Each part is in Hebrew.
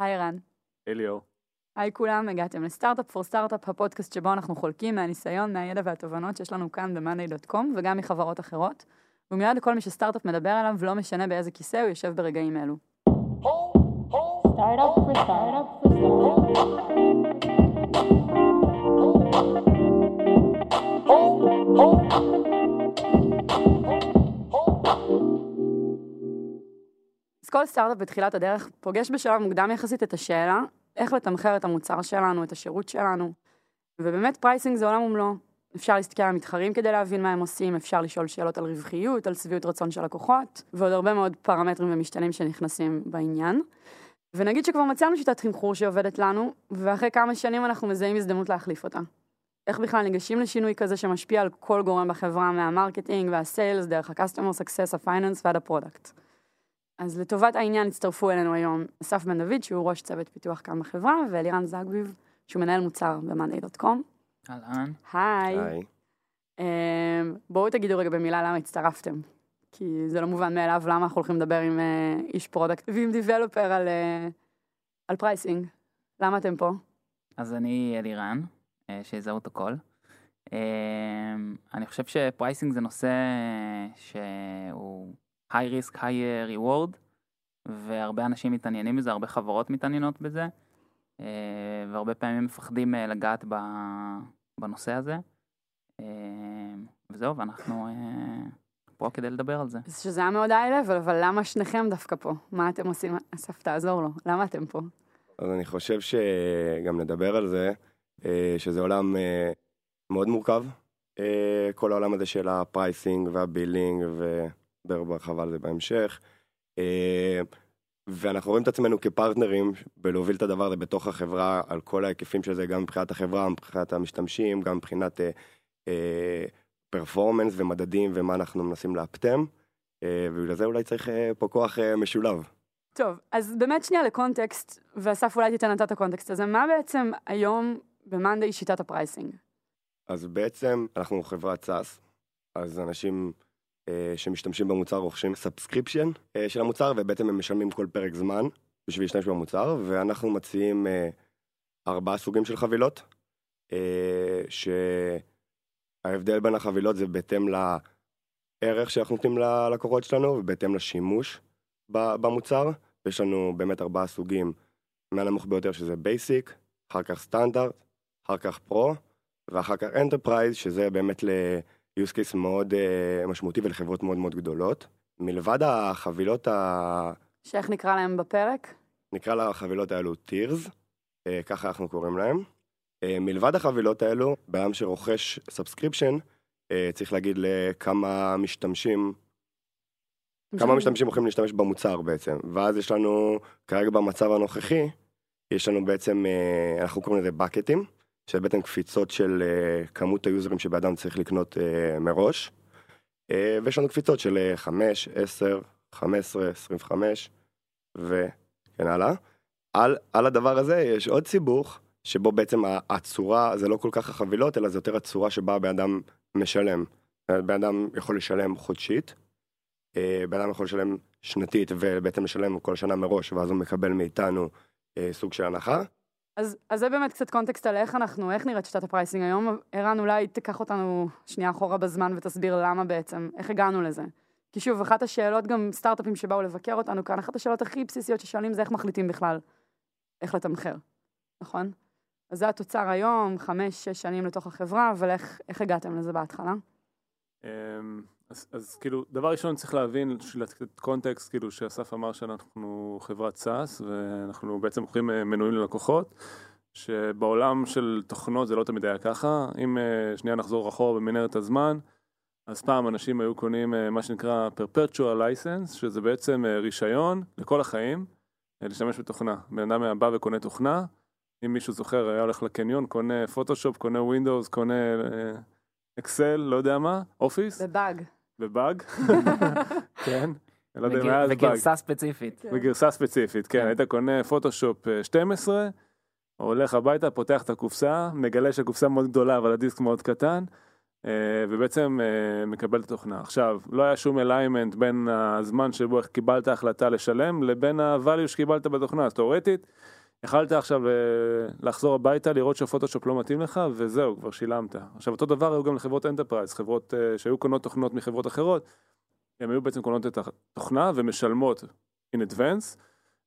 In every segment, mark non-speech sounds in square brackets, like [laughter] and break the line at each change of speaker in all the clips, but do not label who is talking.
היי רן.
אליאור.
היי כולם, הגעתם לסטארט-אפ פור סטארט-אפ, הפודקאסט שבו אנחנו חולקים מהניסיון, מהידע והתובנות שיש לנו כאן ב-monday.com וגם מחברות אחרות. ומיד לכל מי שסטארט-אפ מדבר עליו, לא משנה באיזה כיסא הוא יושב ברגעים אלו.
Startup
כל סטארט-אפ בתחילת הדרך פוגש בשלב מוקדם יחסית את השאלה איך לתמחר את המוצר שלנו, את השירות שלנו. ובאמת pricing זה עולם ומלואו. אפשר להסתכל על המתחרים כדי להבין מה הם עושים, אפשר לשאול שאלות על רווחיות, על שביעות רצון של לקוחות, ועוד הרבה מאוד פרמטרים ומשתנים שנכנסים בעניין. ונגיד שכבר מצאנו שיטת תמחור שעובדת לנו, ואחרי כמה שנים אנחנו מזהים הזדמנות להחליף אותה. איך בכלל ניגשים לשינוי כזה שמשפיע על כל גורם בחברה, מה marketing וה sales, דרך ה customer success, ה finance ועד ה product. אז לטובת העניין הצטרפו אלינו היום אסף בן דוד, שהוא ראש צוות פיתוח כאן בחברה, ואלירן זגביב, שהוא מנהל מוצר ב-monday.com.
אהלן.
היי.
היי.
אמ, בואו תגידו רגע במילה למה הצטרפתם. כי זה לא מובן מאליו למה אנחנו הולכים לדבר עם אה, איש product ועם developer על, אה, על pricing. למה אתם פה?
אז אני אלירן, אה, שיזהו את הכל. אה, אני חושב ש pricing זה נושא שהוא high risk, high reward, והרבה אנשים מתעניינים בזה, הרבה חברות מתעניינות בזה, אה, והרבה פעמים מפחדים אה, לגעת ב- בנושא הזה. אה, וזהו, ואנחנו אה, פה כדי לדבר על זה.
שזה היה מאוד היי-לבל, אבל למה שניכם דווקא פה? מה אתם עושים? אסף, תעזור לו. למה אתם פה?
אז אני חושב שגם נדבר על זה, אה, שזה עולם אה, מאוד מורכב, אה, כל העולם הזה של ה pricing וה billing, ונדבר בהרחבה על זה בהמשך. אה, ואנחנו רואים את עצמנו כ partners בלהוביל את הדבר הזה בתוך החברה, על כל ההיקפים של זה, גם מבחינת החברה, מבחינת המשתמשים, גם מבחינת performance ומדדים ומה אנחנו מנסים לאפטם. אה, ובגלל זה אולי צריך אה, פה כוח אה, משולב.
טוב, אז באמת שנייה לקונטקסט, ואסף אולי תיתן אתה את הקונטקסט הזה, מה בעצם היום ב-Monday שיטת ה pricing?
אז בעצם אנחנו חברת SaaS, אז אנשים אה, שמשתמשים במוצר רוכשים subscription אה, של המוצר, ובעצם הם משלמים כל פרק זמן בשביל להשתמש במוצר, ואנחנו מציעים אה, ארבעה סוגים של חבילות, אה, שההבדל בין החבילות זה בהתאם לערך שאנחנו נותנים ללקוחות שלנו, ובהתאם לשימוש במוצר. יש לנו באמת ארבעה סוגים, מהנמוך ביותר שזה basic, אחר כך סטנדרט, אחר כך pro, ואחר כך enterprise, שזה באמת ל-use case מאוד uh, משמעותי ולחברות מאוד מאוד גדולות. מלבד החבילות, ה...
שאיך נקרא להם בפרק?
נקרא לחבילות האלו tiers, uh, ככה אנחנו קוראים להם. Uh, מלבד החבילות האלו, באדם שרוכש subscription, uh, צריך להגיד לכמה משתמשים, כמה משתמשים יכולים להשתמש במוצר בעצם. ואז יש לנו, כרגע במצב הנוכחי, יש לנו בעצם, uh, אנחנו קוראים לזה bucketים. שזה בעצם קפיצות של uh, כמות היוזרים שבאדם צריך לקנות uh, מראש. Uh, ויש לנו קפיצות של 5, 10, 15, 25 וכן הלאה. על, על הדבר הזה יש עוד סיבוך, שבו בעצם הצורה, זה לא כל כך החבילות, אלא זה יותר הצורה שבה בן אדם משלם. בן אדם יכול לשלם חודשית, uh, בן אדם יכול לשלם שנתית ובעצם לשלם כל שנה מראש, ואז הוא מקבל מאיתנו uh, סוג של הנחה.
אז, אז זה באמת קצת context על איך אנחנו, איך נראית שיטת ה pricing היום. ערן, אולי תיקח אותנו שנייה אחורה בזמן ותסביר למה בעצם, איך הגענו לזה. כי שוב, אחת השאלות, גם סטארט-אפים שבאו לבקר אותנו כאן, אחת השאלות הכי בסיסיות ששואלים זה איך מחליטים בכלל, איך לתמחר, נכון? אז זה התוצר היום, חמש, שש שנים לתוך החברה, אבל איך, איך הגעתם לזה בהתחלה?
אז, אז כאילו, דבר ראשון צריך להבין, לתת קונטקסט, כאילו שאסף אמר שאנחנו חברת סאס, ואנחנו בעצם מוכרים אה, מנויים ללקוחות, שבעולם של תוכנות זה לא תמיד היה ככה. אם אה, שנייה נחזור אחורה במנהרת הזמן, אז פעם אנשים היו קונים אה, מה שנקרא perpetual license, שזה בעצם רישיון לכל החיים, להשתמש בתוכנה. בן אדם בא וקונה תוכנה, אם מישהו זוכר, היה הולך לקניון, קונה פוטושופ, קונה ווינדוס, קונה אקסל, לא יודע מה, אופיס.
בבאג.
בבאג, [laughs] כן. לא יודע אם היה אז באג.
וגרסה ספציפית.
בגרסה ספציפית, כן, היית קונה פוטושופ 12, הולך הביתה, פותח את הקופסה, מגלה שהקופסה מאוד גדולה אבל הדיסק מאוד קטן, אה, ובעצם אה, מקבל את התוכנה. עכשיו, לא היה שום alignment בין הזמן שבו קיבלת החלטה לשלם לבין ה-value שקיבלת בתוכנה, אז תאורטית, יכלת עכשיו אה, לחזור הביתה, לראות שהפוטושופ לא מתאים לך, וזהו, כבר שילמת. עכשיו, אותו דבר היו גם לחברות enterprise, חברות אה, שהיו קונות תוכנות מחברות אחרות, הן היו בעצם קונות את התוכנה ומשלמות in advance,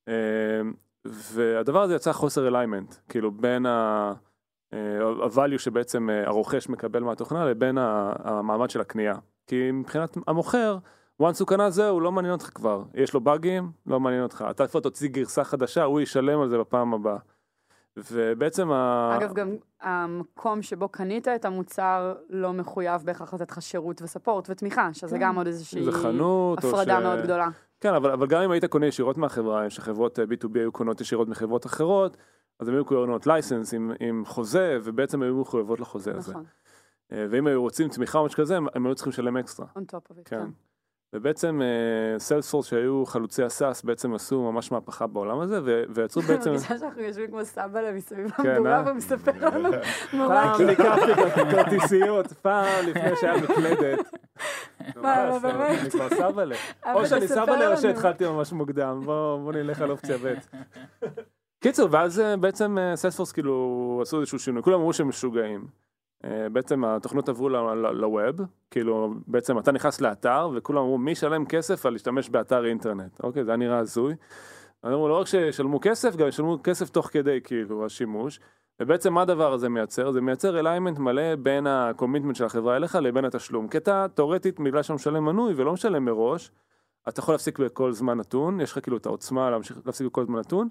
אה, והדבר הזה יצא חוסר alignment, כאילו בין ה-value שבעצם הרוכש מקבל מהתוכנה לבין המעמד של הקנייה. כי מבחינת המוכר, once הוא קנה זהו, לא מעניין אותך כבר. יש לו באגים, לא מעניין אותך. אתה כבר תוציא גרסה חדשה, הוא ישלם על זה בפעם הבאה. ובעצם ה...
אגב, גם המקום שבו קנית את המוצר לא מחויב בהכרח לתת לך שירות ו support ותמיכה, שזה
כן.
גם עוד איזושהי
זה חנות,
הפרדה
ש-
מאוד גדולה.
כן, אבל, אבל גם אם היית קונה ישירות מהחברה, שחברות אה, B2B היו קונות ישירות מחברות אחרות, אז הם היו קונות license עם, עם חוזה, ובעצם היו מחויבות לחוזה הזה.
נכון,
אה, ואם היו רוצים תמיכה או משהו כזה, הם היו צריכים לשלם extra.
on top of it,
כן.
כן.
ובעצם סיילספורס שהיו חלוצי ה SaaS בעצם עשו ממש מהפכה בעולם הזה ויצרו [laughs] בעצם,
אני מרגישה שאנחנו יושבים כמו סבא מסביב
כן,
למדורה
אה?
והוא מספר לנו [laughs] נורא
פעם לקחתי כרטיסיות, פעם לפני שהיה מקלדת. [laughs]
מה, לא, באמת?
אני כבר סבא ל...
אבל
או שאני
תספר
סבא ל או. שהתחלתי ממש מוקדם, בוא בוא נלך על אופציה ב'. קיצור, ואז אה, בעצם סיילספורס כאילו עשו איזשהו שינוי, כולם אמרו שהם משוגעים. אה, בעצם התוכנות עברו לווב, כאילו בעצם אתה נכנס לאתר וכולם אמרו מי ישלם כסף על להשתמש באתר אינטרנט, אוקיי, זה היה נראה הזוי. אמרו לא רק שישלמו כסף, גם ישלמו כסף תוך כדי כאילו השימוש. ובעצם מה הדבר הזה מייצר? זה מייצר alignment מלא בין ה commitment של החברה אליך לבין התשלום. כי אתה תאורטית בגלל שאתה משלם מנוי ולא משלם מראש, אתה יכול להפסיק בכל זמן נתון, יש לך כאילו את העוצמה להמשיך להפסיק בכל זמן נתון,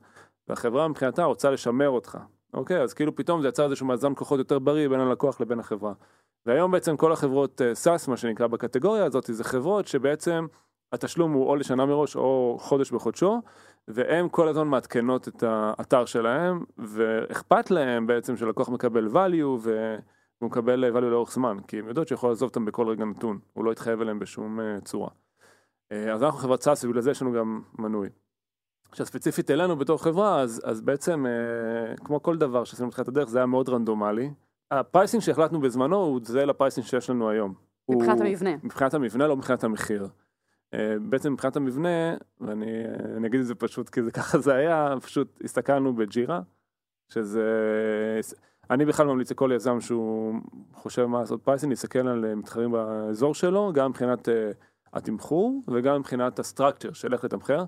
והחברה מבחינתה רוצה לשמר אותך. אוקיי, אז כאילו פתאום זה יצר איזשהו מאזן כוחות יותר בריא בין הלקוח לבין החברה. והיום בעצם כל החברות SaaS, מה שנקרא בקטגוריה הזאת, זה חברות שבעצם התשלום הוא או לשנה מראש או חודש בחודשו, והן כל הזמן מעדכנות את האתר שלהם, ואכפת להם בעצם שלקוח מקבל value והוא מקבל value לאורך זמן, כי הם יודעות שיכול לעזוב אותם בכל רגע נתון, הוא לא יתחייב אליהם בשום אה, צורה. אה, אז אנחנו חברת SaaS ובגלל זה יש לנו גם מנוי. עכשיו ספציפית אלינו בתור חברה, אז, אז בעצם אה, כמו כל דבר שעשינו בתחילת הדרך זה היה מאוד רנדומלי. ה pricing שהחלטנו בזמנו הוא זהה ל pricing שיש לנו היום.
מבחינת
הוא-
המבנה.
מבחינת המבנה, לא מבחינת המחיר. אה, בעצם מבחינת המבנה, ואני אני אגיד את זה פשוט כי זה [laughs] ככה זה היה, פשוט הסתכלנו בג'ירה, שזה... אני בכלל ממליץ לכל יזם שהוא חושב מה לעשות pricing, להסתכל על אה, מתחרים באזור שלו, גם מבחינת אה, התמחור וגם מבחינת ה structure של איך לתמחר.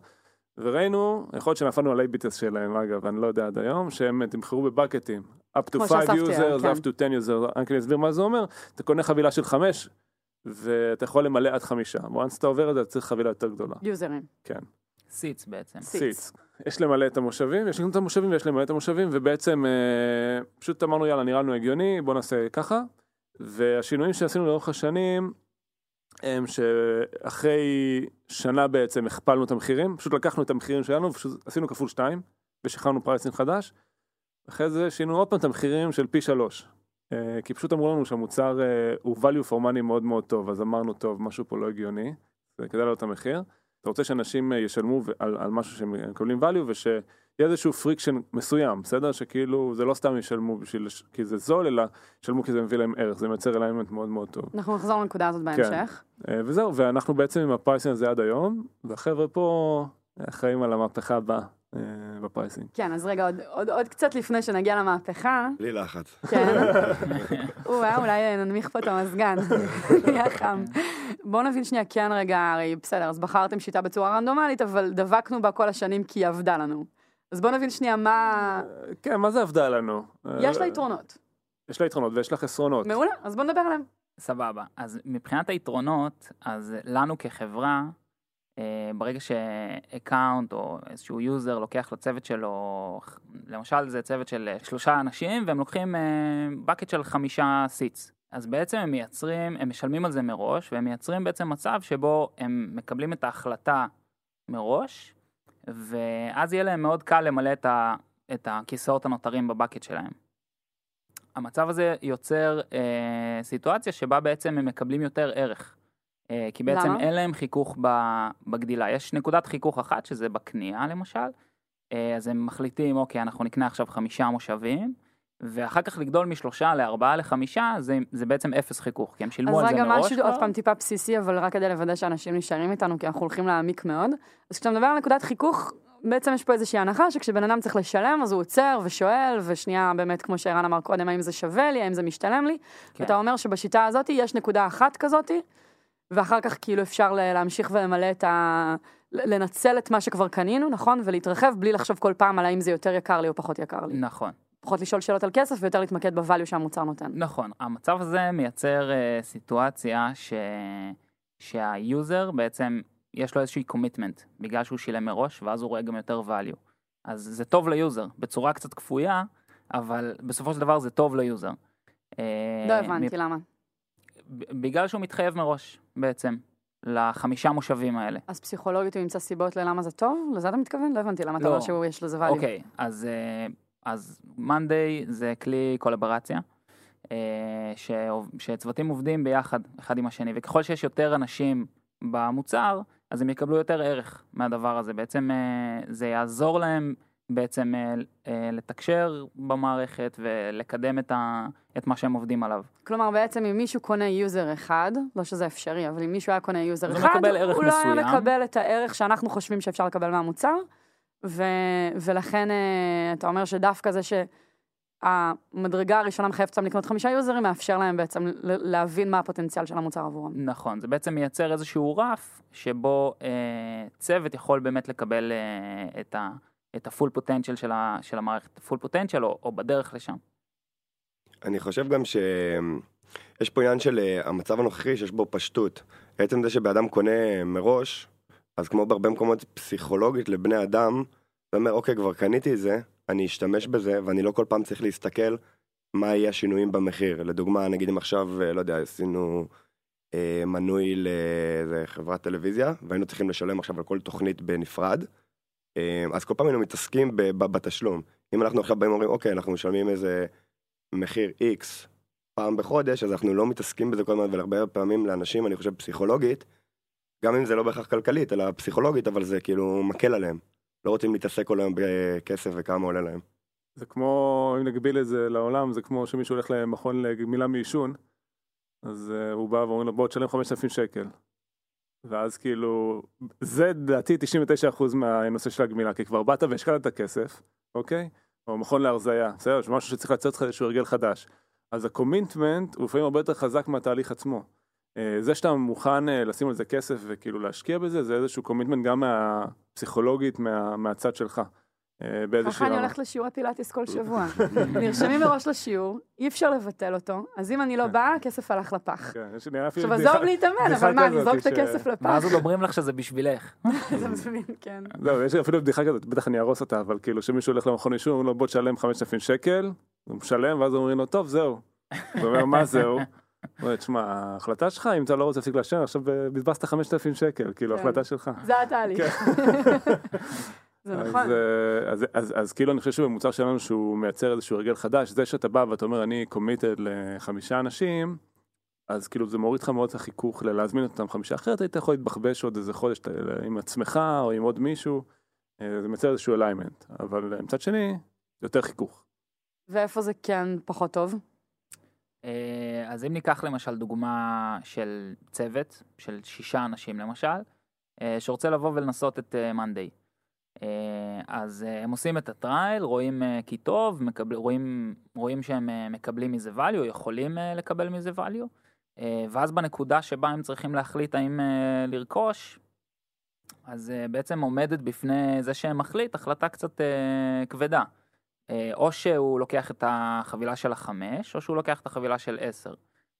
וראינו, יכול להיות שנפלנו על A/B tests שלהם אגב, אני לא יודע עד היום, שהם תמחרו ב bucketים. up to
כמו
5
שאסף תיאר,
users,
כן.
up to 10 users, רק אני אסביר מה זה אומר, אתה קונה חבילה של 5 ואתה יכול למלא עד חמישה. once אתה עובר את זה, אתה צריך חבילה יותר גדולה.
יוזרים.
כן.
סיץ בעצם.
סיץ.
סיץ. יש למלא את המושבים, יש לנו את המושבים ויש למלא את המושבים, ובעצם אה, פשוט אמרנו יאללה נראה לנו הגיוני, בוא נעשה ככה. והשינויים שעשינו לאורך השנים, שאחרי שנה בעצם הכפלנו את המחירים, פשוט לקחנו את המחירים שלנו ופשוט עשינו כפול שתיים, ושחררנו pricing חדש. אחרי זה שינו עוד פעם את המחירים של פי שלוש. אה, כי פשוט אמרו לנו שהמוצר אה, הוא value for money מאוד מאוד טוב, אז אמרנו טוב, משהו פה לא הגיוני, זה כדאי לעלות את המחיר. אתה רוצה שאנשים אה, ישלמו על, על משהו שהם מקבלים value ושיהיה איזשהו friction מסוים, בסדר? שכאילו זה לא סתם ישלמו בשביל, כי זה זול, אלא ישלמו כי זה מביא להם ערך, זה מייצר alignment מאוד מאוד טוב.
אנחנו נחזור לנקודה הזאת בהמשך.
אה, וזהו, ואנחנו בעצם עם ה pricing הזה עד היום, והחבר'ה פה אחראים על המהפכה הבאה אה, בפרייסינג.
כן, אז רגע, עוד- עוד עוד קצת לפני שנגיע למהפכה,
בלי לחץ.
כן. [laughs] או-אה, אולי ננמיך פה את המזגן, [laughs] נהיה חם. בואו נבין שנייה, כן רגע, הרי בסדר, אז בחרתם שיטה בצורה רנדומלית, אבל דבקנו בה כל השנים כי היא עבדה לנו. אז בואו נבין שנייה מה...
כן, מה זה עבדה לנו?
יש לה
אה,
יתרונות.
יש לה יתרונות ויש לה חסרונות.
מעולה, אז בואו נדבר עליהם.
סבבה. אז מבחינת היתרונות, אז לנו כחברה, אה, ברגע ש account או איזשהו user לוקח לצוות שלו, למשל זה צוות של אה, שלושה אנשים והם לוקחים bucket של חמישה seats. אז בעצם הם מייצרים, הם משלמים על זה מראש והם מייצרים בעצם מצב שבו הם מקבלים את ההחלטה מראש ואז יהיה להם מאוד קל למלא את, ה, את הכיסאות הנותרים ב bucket שלהם. המצב הזה יוצר אה, סיטואציה שבה בעצם הם מקבלים יותר ערך. אה, כי בעצם
למה?
אין להם חיכוך בגדילה. יש נקודת חיכוך אחת שזה בקנייה למשל. אה, אז הם מחליטים, אוקיי, אנחנו נקנה עכשיו חמישה מושבים. ואחר כך לגדול משלושה לארבעה לחמישה, זה, זה בעצם אפס חיכוך, כי הם שילמו
אז
על זה
רגע,
מראש.
משהו
כבר.
עוד פעם טיפה בסיסי, אבל רק כדי לוודא שאנשים נשארים איתנו, כי אנחנו הולכים להעמיק מאוד. אז כשאתה מדבר על נקודת חיכוך, בעצם יש פה איזושהי הנחה שכשבן אדם צריך לשלם, אז הוא עוצר ושואל, ושנייה, באמת, כמו שערן אמר קודם, האם זה שווה לי, האם זה משתלם לי.
כן.
ואתה אומר שבשיטה הזאת יש נקודה אחת כזאת, ואחר כך כאילו אפשר להמשיך ולמלא את ה... לנצל את מה שכבר קנינו, נכון? ולהתרחב בלי לחשוב כל פעם על האם זה יותר יקר לי או פחות יקר לי.
נכון.
פחות לשאול שאלות על כסף ויותר להתמקד ב value שהמוצר נותן.
נכון, המצב הזה מייצר uh, סיטואציה ש... שה user בעצם יש לו איזושהי commitment בגלל שהוא שילם מראש ואז הוא רואה גם יותר value. אז זה טוב ל user, בצורה קצת כפויה, אבל בסופו של דבר זה טוב ל user. אה,
לא הבנתי
מ-
למה.
בגלל שהוא מתחייב מראש בעצם לחמישה מושבים האלה.
אז פסיכולוגית הוא ימצא סיבות ללמה זה טוב? לזה אתה מתכוון? לא הבנתי למה אתה
לא.
אומר שהוא יש לזה value.
אוקיי, אז, אה, אז מאנדיי זה כלי קולבורציה, אה, שעוב- שצוותים עובדים ביחד, אחד עם השני, וככל שיש יותר אנשים במוצר, אז הם יקבלו יותר ערך מהדבר הזה. בעצם אה, זה יעזור להם בעצם אה, אה, לתקשר במערכת ולקדם את, ה, את מה שהם עובדים עליו.
כלומר, בעצם אם מישהו קונה יוזר אחד, לא שזה אפשרי, אבל אם מישהו היה קונה יוזר אחד, הוא לא היה
מסוים.
מקבל את הערך שאנחנו חושבים שאפשר לקבל מהמוצר, ו... ולכן אה, אתה אומר שדווקא זה שהמדרגה הראשונה מחייבת אותם לקנות חמישה יוזרים, מאפשר להם בעצם להבין מה הפוטנציאל של המוצר עבורם.
נכון, זה בעצם מייצר איזשהו רף שבו אה, צוות יכול באמת לקבל אה, את, ה, את הפול פוטנציאל של, של המערכת, פול פוטנציאל או, או בדרך לשם.
אני חושב גם שיש פה עניין של אה, המצב הנוכחי שיש בו פשטות. עצם זה שבן קונה מראש, אז כמו בהרבה מקומות פסיכולוגית לבני אדם, אתה אומר, אוקיי, כבר קניתי את זה, אני אשתמש בזה, ואני לא כל פעם צריך להסתכל מה יהיה השינויים במחיר. לדוגמה, נגיד אם עכשיו, אה, לא יודע, עשינו אה, מנוי לאיזה חברת טלוויזיה, והיינו צריכים לשלם עכשיו על כל תוכנית בנפרד, אז כל פעם היינו מתעסקים בתשלום. אם אנחנו עכשיו באים ואומרים, אוקיי, אנחנו משלמים איזה מחיר X פעם בחודש, אז אנחנו לא מתעסקים בזה כל הזמן, והרבה פעמים לאנשים, אני חושב פסיכולוגית, גם אם זה לא בהכרח כלכלית, אלא פסיכולוגית, אבל זה כאילו מקל עליהם. לא רוצים להתעסק כל היום בכסף וכמה עולה להם.
זה כמו, אם נגביל את זה לעולם, זה כמו שמישהו הולך למכון לגמילה מעישון, אז uh, הוא בא ואומרים לו בוא תשלם 5,000 שקל. ואז כאילו, זה לדעתי 99% מהנושא של הגמילה, כי כבר באת והשקעת את הכסף, אוקיי? או מכון להרזייה, בסדר? זה משהו שצריך לצאת לך איזשהו הרגל חדש. אז ה commitment הוא לפעמים הרבה יותר חזק מהתהליך עצמו. אה, זה שאתה מוכן אה, לשים על זה כסף וכאילו להשקיע בזה, זה איזשהו commitment גם מהפסיכולוגית, מה, מהצד שלך. אה, באיזושהי
ככה אני. הולכת לשיעורי פילאטיס כל שבוע. [laughs] נרשמים מראש לשיעור, אי אפשר לבטל אותו, אז אם אני לא באה, הכסף הלך לפח.
כן,
עכשיו עזוב להתאמן, אבל מה, אזרוק את הכסף לפח?
ואז עוד אומרים לך שזה בשבילך. [laughs]
זה מזמין, כן.
זהו, יש אפילו בדיחה כזאת, בטח אני אהרוס אותה, אבל כאילו שמישהו הולך למכון עישון, אומרים לו בוא תשלם 5,000 שקל, הוא משלם, ואז אומרים לו טוב זהו. [laughs] הוא אומר מה זהו? הוא אומר, תשמע, ההחלטה שלך, אם אתה לא רוצה להפסיק לעשן, עכשיו בזבזת 5,000 שקל, כאילו,
כן.
החלטה שלך.
זה התהליך. זה
אז,
נכון.
אה, אז, אז, אז כאילו אני חושב שבמוצר שלנו שהוא מייצר איזשהו הרגל חדש, זה שאתה בא ואתה אומר אני קומיטד לחמישה אנשים, אז כאילו זה מוריד לך מאוד את החיכוך ללהזמין אותם חמישה, אחרת היית יכול להתבחבש עוד איזה חודש עם עצמך או עם עוד מישהו, אה, זה מייצר איזשהו אליימנט, אבל אה, מצד שני, יותר חיכוך.
ואיפה זה כן פחות טוב?
אז אם ניקח למשל דוגמה של צוות, של שישה אנשים למשל, שרוצה לבוא ולנסות את מאנדיי. אז אה, הם עושים את הטרייל, רואים אה, כי טוב, מקבל, רואים, רואים שהם אה, מקבלים מזה value, יכולים אה, לקבל מזה value, אה, ואז בנקודה שבה הם צריכים להחליט האם אה, לרכוש, אז אה, בעצם עומדת בפני זה שהם מחליט החלטה קצת אה, כבדה. אה, או שהוא לוקח את החבילה של החמש, או שהוא לוקח את החבילה של עשר.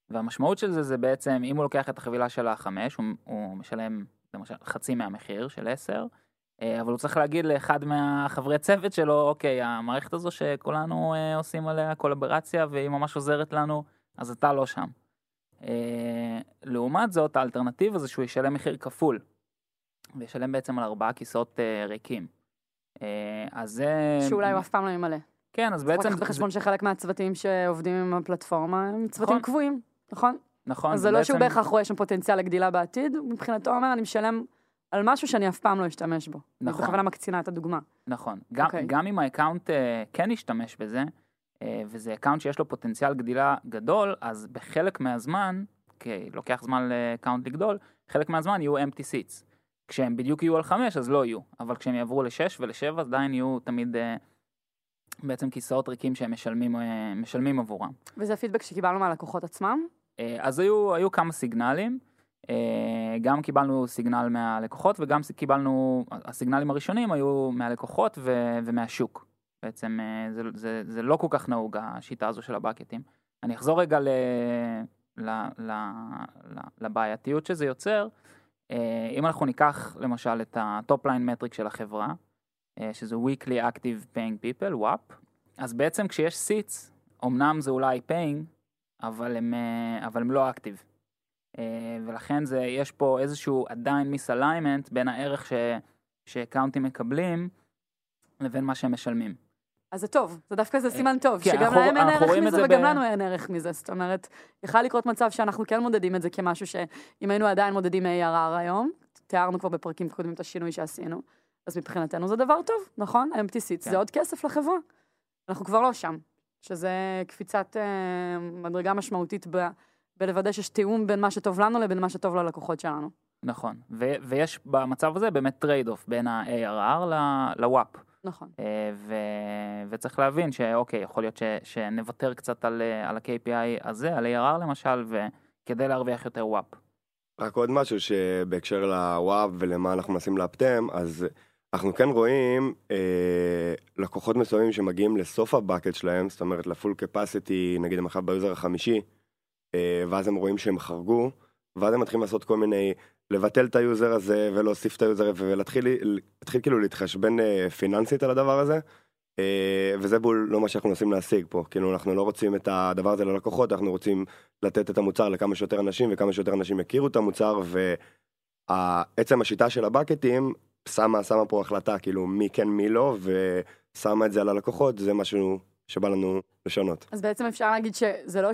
והמשמעות של זה זה בעצם, אם הוא לוקח את החבילה של החמש, הוא, הוא משלם למשל חצי מהמחיר של עשר, אה, אבל הוא צריך להגיד לאחד מהחברי צוות שלו, אוקיי, המערכת הזו שכולנו אה, עושים עליה קולברציה והיא ממש עוזרת לנו, אז אתה לא שם. אה, לעומת זאת, האלטרנטיבה זה שהוא ישלם מחיר כפול, וישלם בעצם על ארבעה כיסאות אה, ריקים. אה, אז זה...
שאולי הוא אף פעם לא ימלא.
כן, אז
צריך
בעצם...
לקחת בחשבון שחלק מהצוותים שעובדים עם הפלטפורמה הם צוותים
נכון.
קבועים, נכון?
נכון,
אז זה לא שהוא בהכרח רואה שם פוטנציאל לגדילה בעתיד, מבחינתו אומר, אני משלם על משהו שאני אף פעם לא אשתמש בו. אני
נכון.
בכוונה מקצינה את הדוגמה.
נכון. גם,
אוקיי.
גם אם ה account uh, כן ישתמש בזה, אה, וזה account שיש לו פוטנציאל גדילה גדול, אז בחלק מהזמן, כי לוקח זמן ל account לגדול, חלק מהזמן יהיו empty seats. כשהם בדיוק יהיו על 5 אז לא יהיו, אבל כשהם יעברו ל-6 ול-7 עדיין יהיו תמיד אה, בעצם כיסאות ריקים שהם משלמים, אה, משלמים עבורם.
וזה פידבק שקיבלנו מהלקוחות עצמם.
אה, אז היו, היו כמה סיגנלים, גם קיבלנו סיגנל מהלקוחות וגם קיבלנו, הסיגנלים הראשונים היו מהלקוחות ו, ומהשוק. בעצם אה, זה, זה, זה לא כל כך נהוג השיטה הזו של ה bucketים. אני אחזור רגע ל, ל, ל, ל, לבעייתיות שזה יוצר. אה, אם אנחנו ניקח למשל את ה top line metric של החברה, אה, שזה weekly active paying people, WAP, אז בעצם כשיש seats, אמנם זה אולי paying, אבל הם, אה, אבל הם לא active. אה, ולכן זה, יש פה איזשהו עדיין misalignment בין הערך ש, שאקאונטים מקבלים לבין מה שהם משלמים.
אז זה טוב, זה דווקא זה סימן טוב,
כן,
שגם
אנחנו-
להם אין ערך מזה
זה
וגם
ב-
לנו אין ערך מזה, זאת אומרת, יכול לקרות מצב שאנחנו כן מודדים את זה כמשהו שאם היינו עדיין מודדים ARR היום, תיארנו כבר בפרקים קודמים את השינוי שעשינו, אז מבחינתנו זה דבר טוב, נכון? ה-empty seats
כן.
זה עוד כסף לחברה. אנחנו כבר לא שם, שזה קפיצת אה, מדרגה משמעותית ב- בלוודא שיש תיאום בין מה שטוב לנו לבין מה שטוב ללקוחות שלנו.
נכון, ו- ויש במצב הזה באמת trade off בין ה-ARR ל-WAP.
נכון.
אה, ו- וצריך להבין שאוקיי, יכול להיות ש- שנוותר קצת על, אה, על ה-KPI הזה, על ARR למשל, וכדי להרוויח יותר WAP.
רק עוד משהו שבהקשר ל WAP ולמה אנחנו מנסים לאפטם, אז אנחנו כן רואים אה, לקוחות מסוימים שמגיעים לסוף ה bucket שלהם, זאת אומרת ל full capacity, נגיד הם עכשיו ביוזר החמישי, ואז הם רואים שהם חרגו, ואז הם מתחילים לעשות כל מיני, לבטל את היוזר הזה ולהוסיף את היוזר ולהתחיל להתחיל כאילו להתחשבן אה, פיננסית על הדבר הזה. אה, וזה בול לא מה שאנחנו מנסים להשיג פה, כאילו אנחנו לא רוצים את הדבר הזה ללקוחות, אנחנו רוצים לתת את המוצר לכמה שיותר אנשים וכמה שיותר אנשים יכירו את המוצר ועצם השיטה של ה bucketים שמה, שמה פה החלטה כאילו מי כן מי לא ושמה את זה על הלקוחות זה משהו שבא לנו לשנות.
אז בעצם אפשר להגיד שזה לא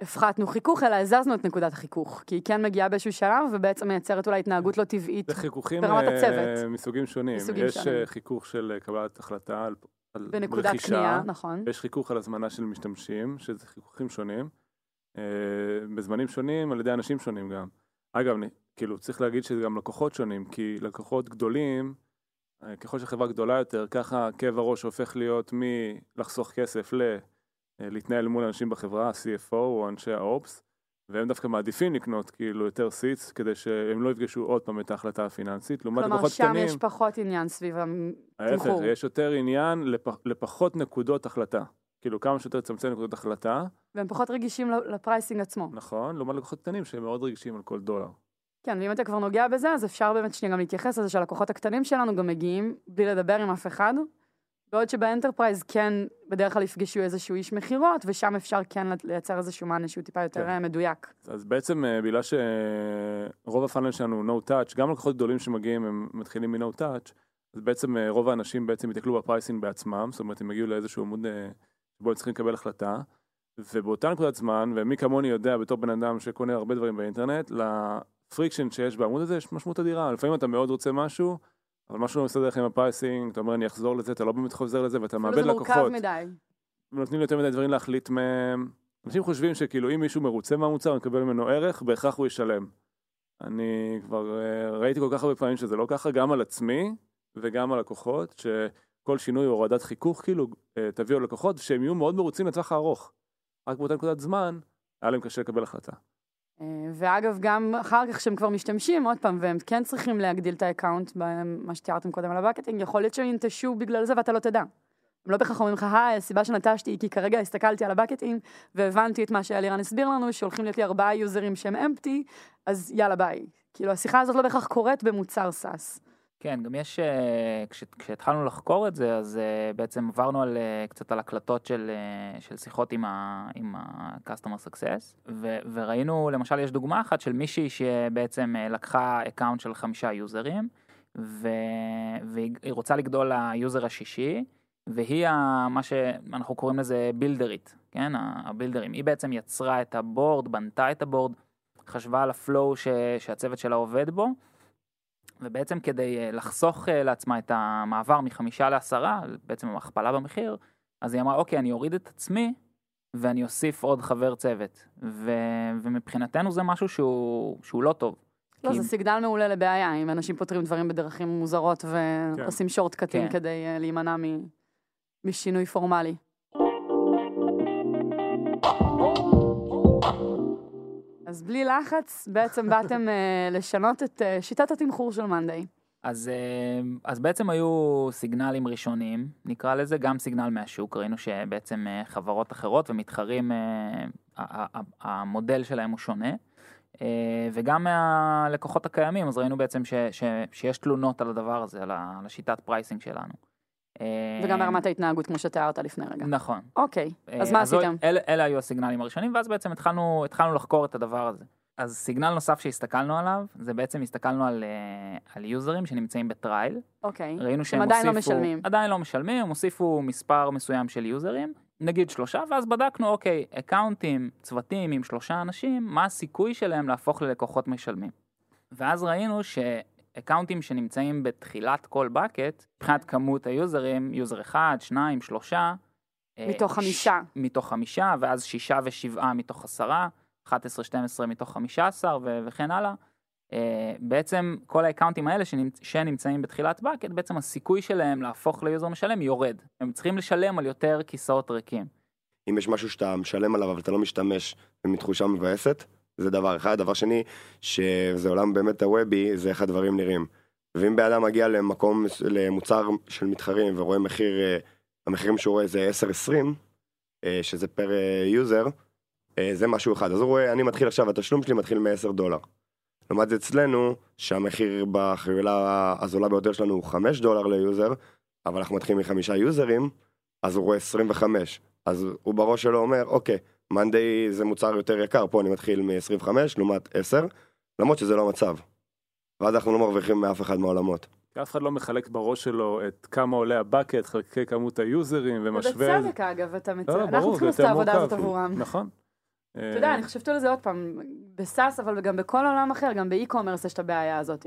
שהפחתנו חיכוך, אלא הזזנו את נקודת החיכוך, כי היא כן מגיעה באיזשהו שלב, ובעצם מייצרת אולי התנהגות לא טבעית.
זה חיכוכים
ברמת
אה,
הצוות.
מסוגים שונים.
מסוגים
יש
שונים.
אה, חיכוך של אה, קבלת החלטה על, על
בנקודת
רכישה,
קנייה, נכון.
ויש חיכוך על הזמנה של משתמשים, שזה חיכוכים שונים, אה, בזמנים שונים על ידי אנשים שונים גם. אגב, אני, כאילו צריך להגיד שזה גם לקוחות שונים, כי לקוחות גדולים, ככל שחברה גדולה יותר, ככה כאב הראש הופך להיות מלחסוך כסף ל... אה, להתנהל מול אנשים בחברה, ה-CFO או אנשי ה ops, והם דווקא מעדיפים לקנות כאילו יותר seats, כדי שהם לא יפגשו עוד פעם את ההחלטה הפיננסית, לעומת
כלומר,
לקוחות
שם
קטנים,
יש פחות עניין סביב
ה,
התמחור.
יש יותר עניין לפ... לפחות נקודות החלטה. כאילו כמה שיותר לצמצם נקודות החלטה,
והם פחות רגישים ל pricing עצמו.
נכון, לעומת לקוחות קטנים שהם מאוד רגישים על כל דולר.
כן, ואם אתה כבר נוגע בזה, אז אפשר באמת שנייה גם להתייחס לזה שהלקוחות הקטנים שלנו גם מגיעים בלי לדבר עם אף אחד, בעוד שב enterprise כן בדרך כלל יפגשו איזשהו איש מכירות, ושם אפשר כן לייצר איזשהו מענה שהוא טיפה יותר
כן.
אה, מדויק.
אז בעצם אה, בגלל שרוב ה funnel שלנו no touch, גם לקוחות גדולים שמגיעים הם מתחילים מ-no touch, אז בעצם אה, רוב האנשים בעצם יתקלו ב pricing בעצמם, זאת אומרת הם יגיעו לאיזשהו עמוד אה, שבו הם צריכים לקבל החלטה, ובאותה נקודת זמן, ומי כמוני יודע בתור בן אדם שקונה הרבה דברים באינטרנט, ל friction שיש בעמוד הזה יש משמעות אדירה, לפעמים אתה מאוד רוצה משהו, אבל משהו לא מסתדר לך עם ה pricing, אתה אומר אני אחזור לזה, אתה לא באמת חוזר לזה ואתה מאבד
אפילו זה
לקוחות.
מורכב מדי.
נותנים לי יותר מדי דברים להחליט מהם. אנשים חושבים שכאילו אם מישהו מרוצה מהמוצר, מקבל ממנו ערך, בהכרח הוא ישלם. אני כבר אה, ראיתי כל כך הרבה פעמים שזה לא ככה, גם על עצמי וגם על לקוחות, שכל שינוי או הורדת חיכוך כאילו אה, תביאו לקוחות שהם יהיו מאוד מרוצים לטווח הארוך. רק באותה נקודת זמן, היה להם קשה לקבל החלטה.
ואגב, גם אחר כך שהם כבר משתמשים, עוד פעם, והם כן צריכים להגדיל את ה account, במה שתיארתם קודם על ה bucketing, יכול להיות שהם ינטשו בגלל זה ואתה לא תדע. הם לא בהכרח אומרים לך, היי, הסיבה שנטשתי היא כי כרגע הסתכלתי על ה bucketing והבנתי את מה שאלירן הסביר לנו, שהולכים להיות לי ארבעה יוזרים שהם empty, אז יאללה ביי. כאילו, השיחה הזאת לא בהכרח קורית במוצר SaaS.
כן, גם יש, אה, כש, כשהתחלנו לחקור את זה, אז אה, בעצם עברנו על, אה, קצת על הקלטות של, של שיחות עם ה-customer success, ו, וראינו, למשל, יש דוגמה אחת של מישהי שבעצם לקחה account של חמישה יוזרים, ו, והיא רוצה לגדול ליוזר השישי, והיא ה, מה שאנחנו קוראים לזה builderית, כן, ה builderים. היא בעצם יצרה את ה board, בנתה את ה board, חשבה על הפלואו שהצוות שלה עובד בו, ובעצם כדי אה, לחסוך אה, לעצמה את המעבר מחמישה לעשרה, בעצם הכפלה במחיר, אז היא אמרה, אוקיי, אני אוריד את עצמי ואני אוסיף עוד חבר צוות. ו... ומבחינתנו זה משהו שהוא, שהוא לא טוב.
לא,
כי-
זה סיגנל מעולה לבעיה, אם אנשים פותרים דברים בדרכים מוזרות ועושים שורטקטים
כן.
כדי אה, להימנע מ- משינוי פורמלי. אז בלי לחץ, בעצם באתם אה, לשנות את אה, שיטת התמחור של מאנדיי.
אז, אה, אז בעצם היו סיגנלים ראשונים, נקרא לזה, גם סיגנל מהשוק, ראינו שבעצם חברות אחרות ומתחרים, המודל שלהם הוא שונה. וגם מהלקוחות הקיימים, אז ראינו בעצם ש, ש, שיש תלונות על הדבר הזה, על השיטת pricing שלנו. אה,
וגם ברמת ההתנהגות, כמו שתיארת לפני רגע.
נכון.
אוקיי, אז
אה,
מה
זו-
עשיתם?
אלה, אלה היו ה signals הראשונים, ואז בעצם התחלנו, התחלנו לחקור את הדבר הזה. אז signal נוסף שהסתכלנו עליו, זה בעצם הסתכלנו על, אה, על users שנמצאים ב trial.
אוקיי.
ראינו שהם
הם עדיין לא
הוסיפו,
משלמים.
עדיין לא משלמים, הם הוסיפו מספר מסוים של users, נגיד שלושה, ואז בדקנו, אוקיי, accounts, צוותים עם שלושה אנשים, מה הסיכוי שלהם להפוך ללקוחות משלמים. ואז ראינו ש accounts שנמצאים בתחילת כל bucket, מבחינת כמות ה users, user אחד, שניים, שלושה, אה,
מתוך
ש-
חמישה.
מתוך חמישה, ואז שישה ושבעה מתוך עשרה, 11, 12 מתוך 15 ו- וכן הלאה. Uh, בעצם כל ה accounts האלה שנמצ... שנמצאים בתחילת bucket, בעצם הסיכוי שלהם להפוך ל user משלם יורד. הם צריכים לשלם על יותר כיסאות ריקים.
אם יש משהו שאתה משלם עליו אבל אתה לא משתמש זו תחושה מבאסת, זה דבר אחד. דבר שני, שזה עולם באמת ה web-י, זה איך הדברים נראים. ואם בן אדם מגיע למקום, למוצר של מתחרים ורואה מחיר, אה, המחירים שהוא רואה זה 10-20, אה, שזה per user, אה, זה משהו אחד. אז הוא רואה, אני מתחיל עכשיו, התשלום שלי מתחיל מ-10 דולר. לעומת זה אצלנו, שהמחיר בחבילה הזולה ביותר שלנו הוא 5 דולר ל user, אבל אנחנו מתחילים מחמישה users, אז הוא רואה 25. אז הוא בראש שלו אומר, אוקיי, monday זה מוצר יותר יקר, פה אני מתחיל מ-25 לעומת 10, למרות שזה לא המצב. ואז אנחנו לא מרוויחים מאף אחד מהעולמות.
אף אחד לא מחלק בראש שלו את כמה עולה הבקט, חלקי כמות היוזרים ומשווה.
ובצדק אגב, אתה מצ...
לא, לא,
אנחנו צריכים
זה
לעשות את העבודה הזאת. עבורם.
נכון.
אתה יודע, אני חושבת על זה עוד פעם, בסאס, אבל גם בכל עולם אחר, גם באי-קומרס יש את הבעיה הזאת.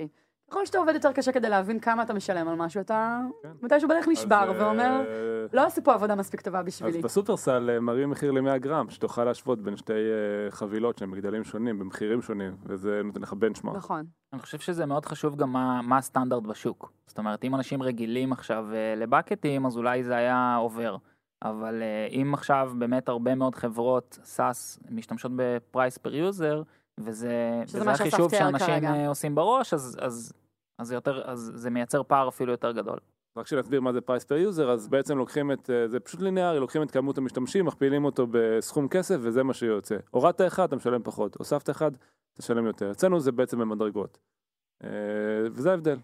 ככל שאתה עובד יותר קשה כדי להבין כמה אתה משלם על משהו, אתה
כן.
מתישהו בדרך נשבר
אז,
ואומר,
אה,
לא עשו פה עבודה מספיק טובה
אז
בשבילי.
בסופרסל אה, מראים מחיר ל-100 גרם, שתוכל להשוות בין שתי אה, חבילות שהן בגדלים שונים, במחירים שונים, וזה נותן לך בנצ'מארק.
נכון.
אני חושב שזה מאוד חשוב גם מה, מה הסטנדרט בשוק. זאת אומרת, אם אנשים רגילים עכשיו אה, ל buckets, אז אולי זה היה עובר. אבל אה, אם עכשיו באמת הרבה מאוד חברות SaaS משתמשות ב price per user,
וזה,
וזה
מה
החישוב שאנשים
כרגע.
אה, עושים בראש, אז, אז, אז, זה יותר, אז זה מייצר פער אפילו יותר גדול.
רק שנסביר מה זה price per user, אז בעצם לוקחים את, אה, זה פשוט ליניארי, לוקחים את כמות המשתמשים, מכפילים אותו בסכום כסף, וזה מה שיוצא. הורדת אחד, אתה משלם פחות, הוספת אחד, תשלם יותר. אצלנו זה בעצם במדרגות. אה, וזה ההבדל.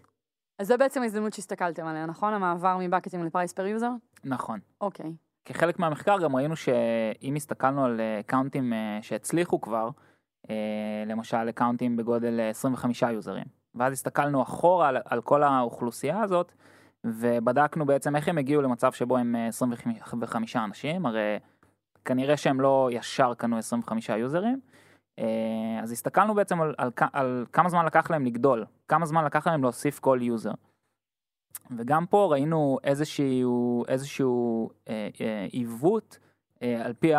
אז זו בעצם ההזדמנות שהסתכלתם עליה, נכון? המעבר מ buckets ל price per user?
נכון.
אוקיי.
כחלק מהמחקר גם ראינו שאם הסתכלנו על accounts אה, שהצליחו כבר, למשל accounts בגודל אה, 25 users, ואז הסתכלנו אחורה על, על כל האוכלוסייה הזאת, ובדקנו בעצם איך הם הגיעו למצב שבו הם אה, 25 אנשים, הרי כנראה שהם לא ישר קנו 25 users, אה, אז הסתכלנו בעצם על, על, על כמה זמן לקח להם לגדול, כמה זמן לקח להם להוסיף כל user. וגם פה ראינו איזשהו, איזשהו אה, אה, עיוות אה, על פי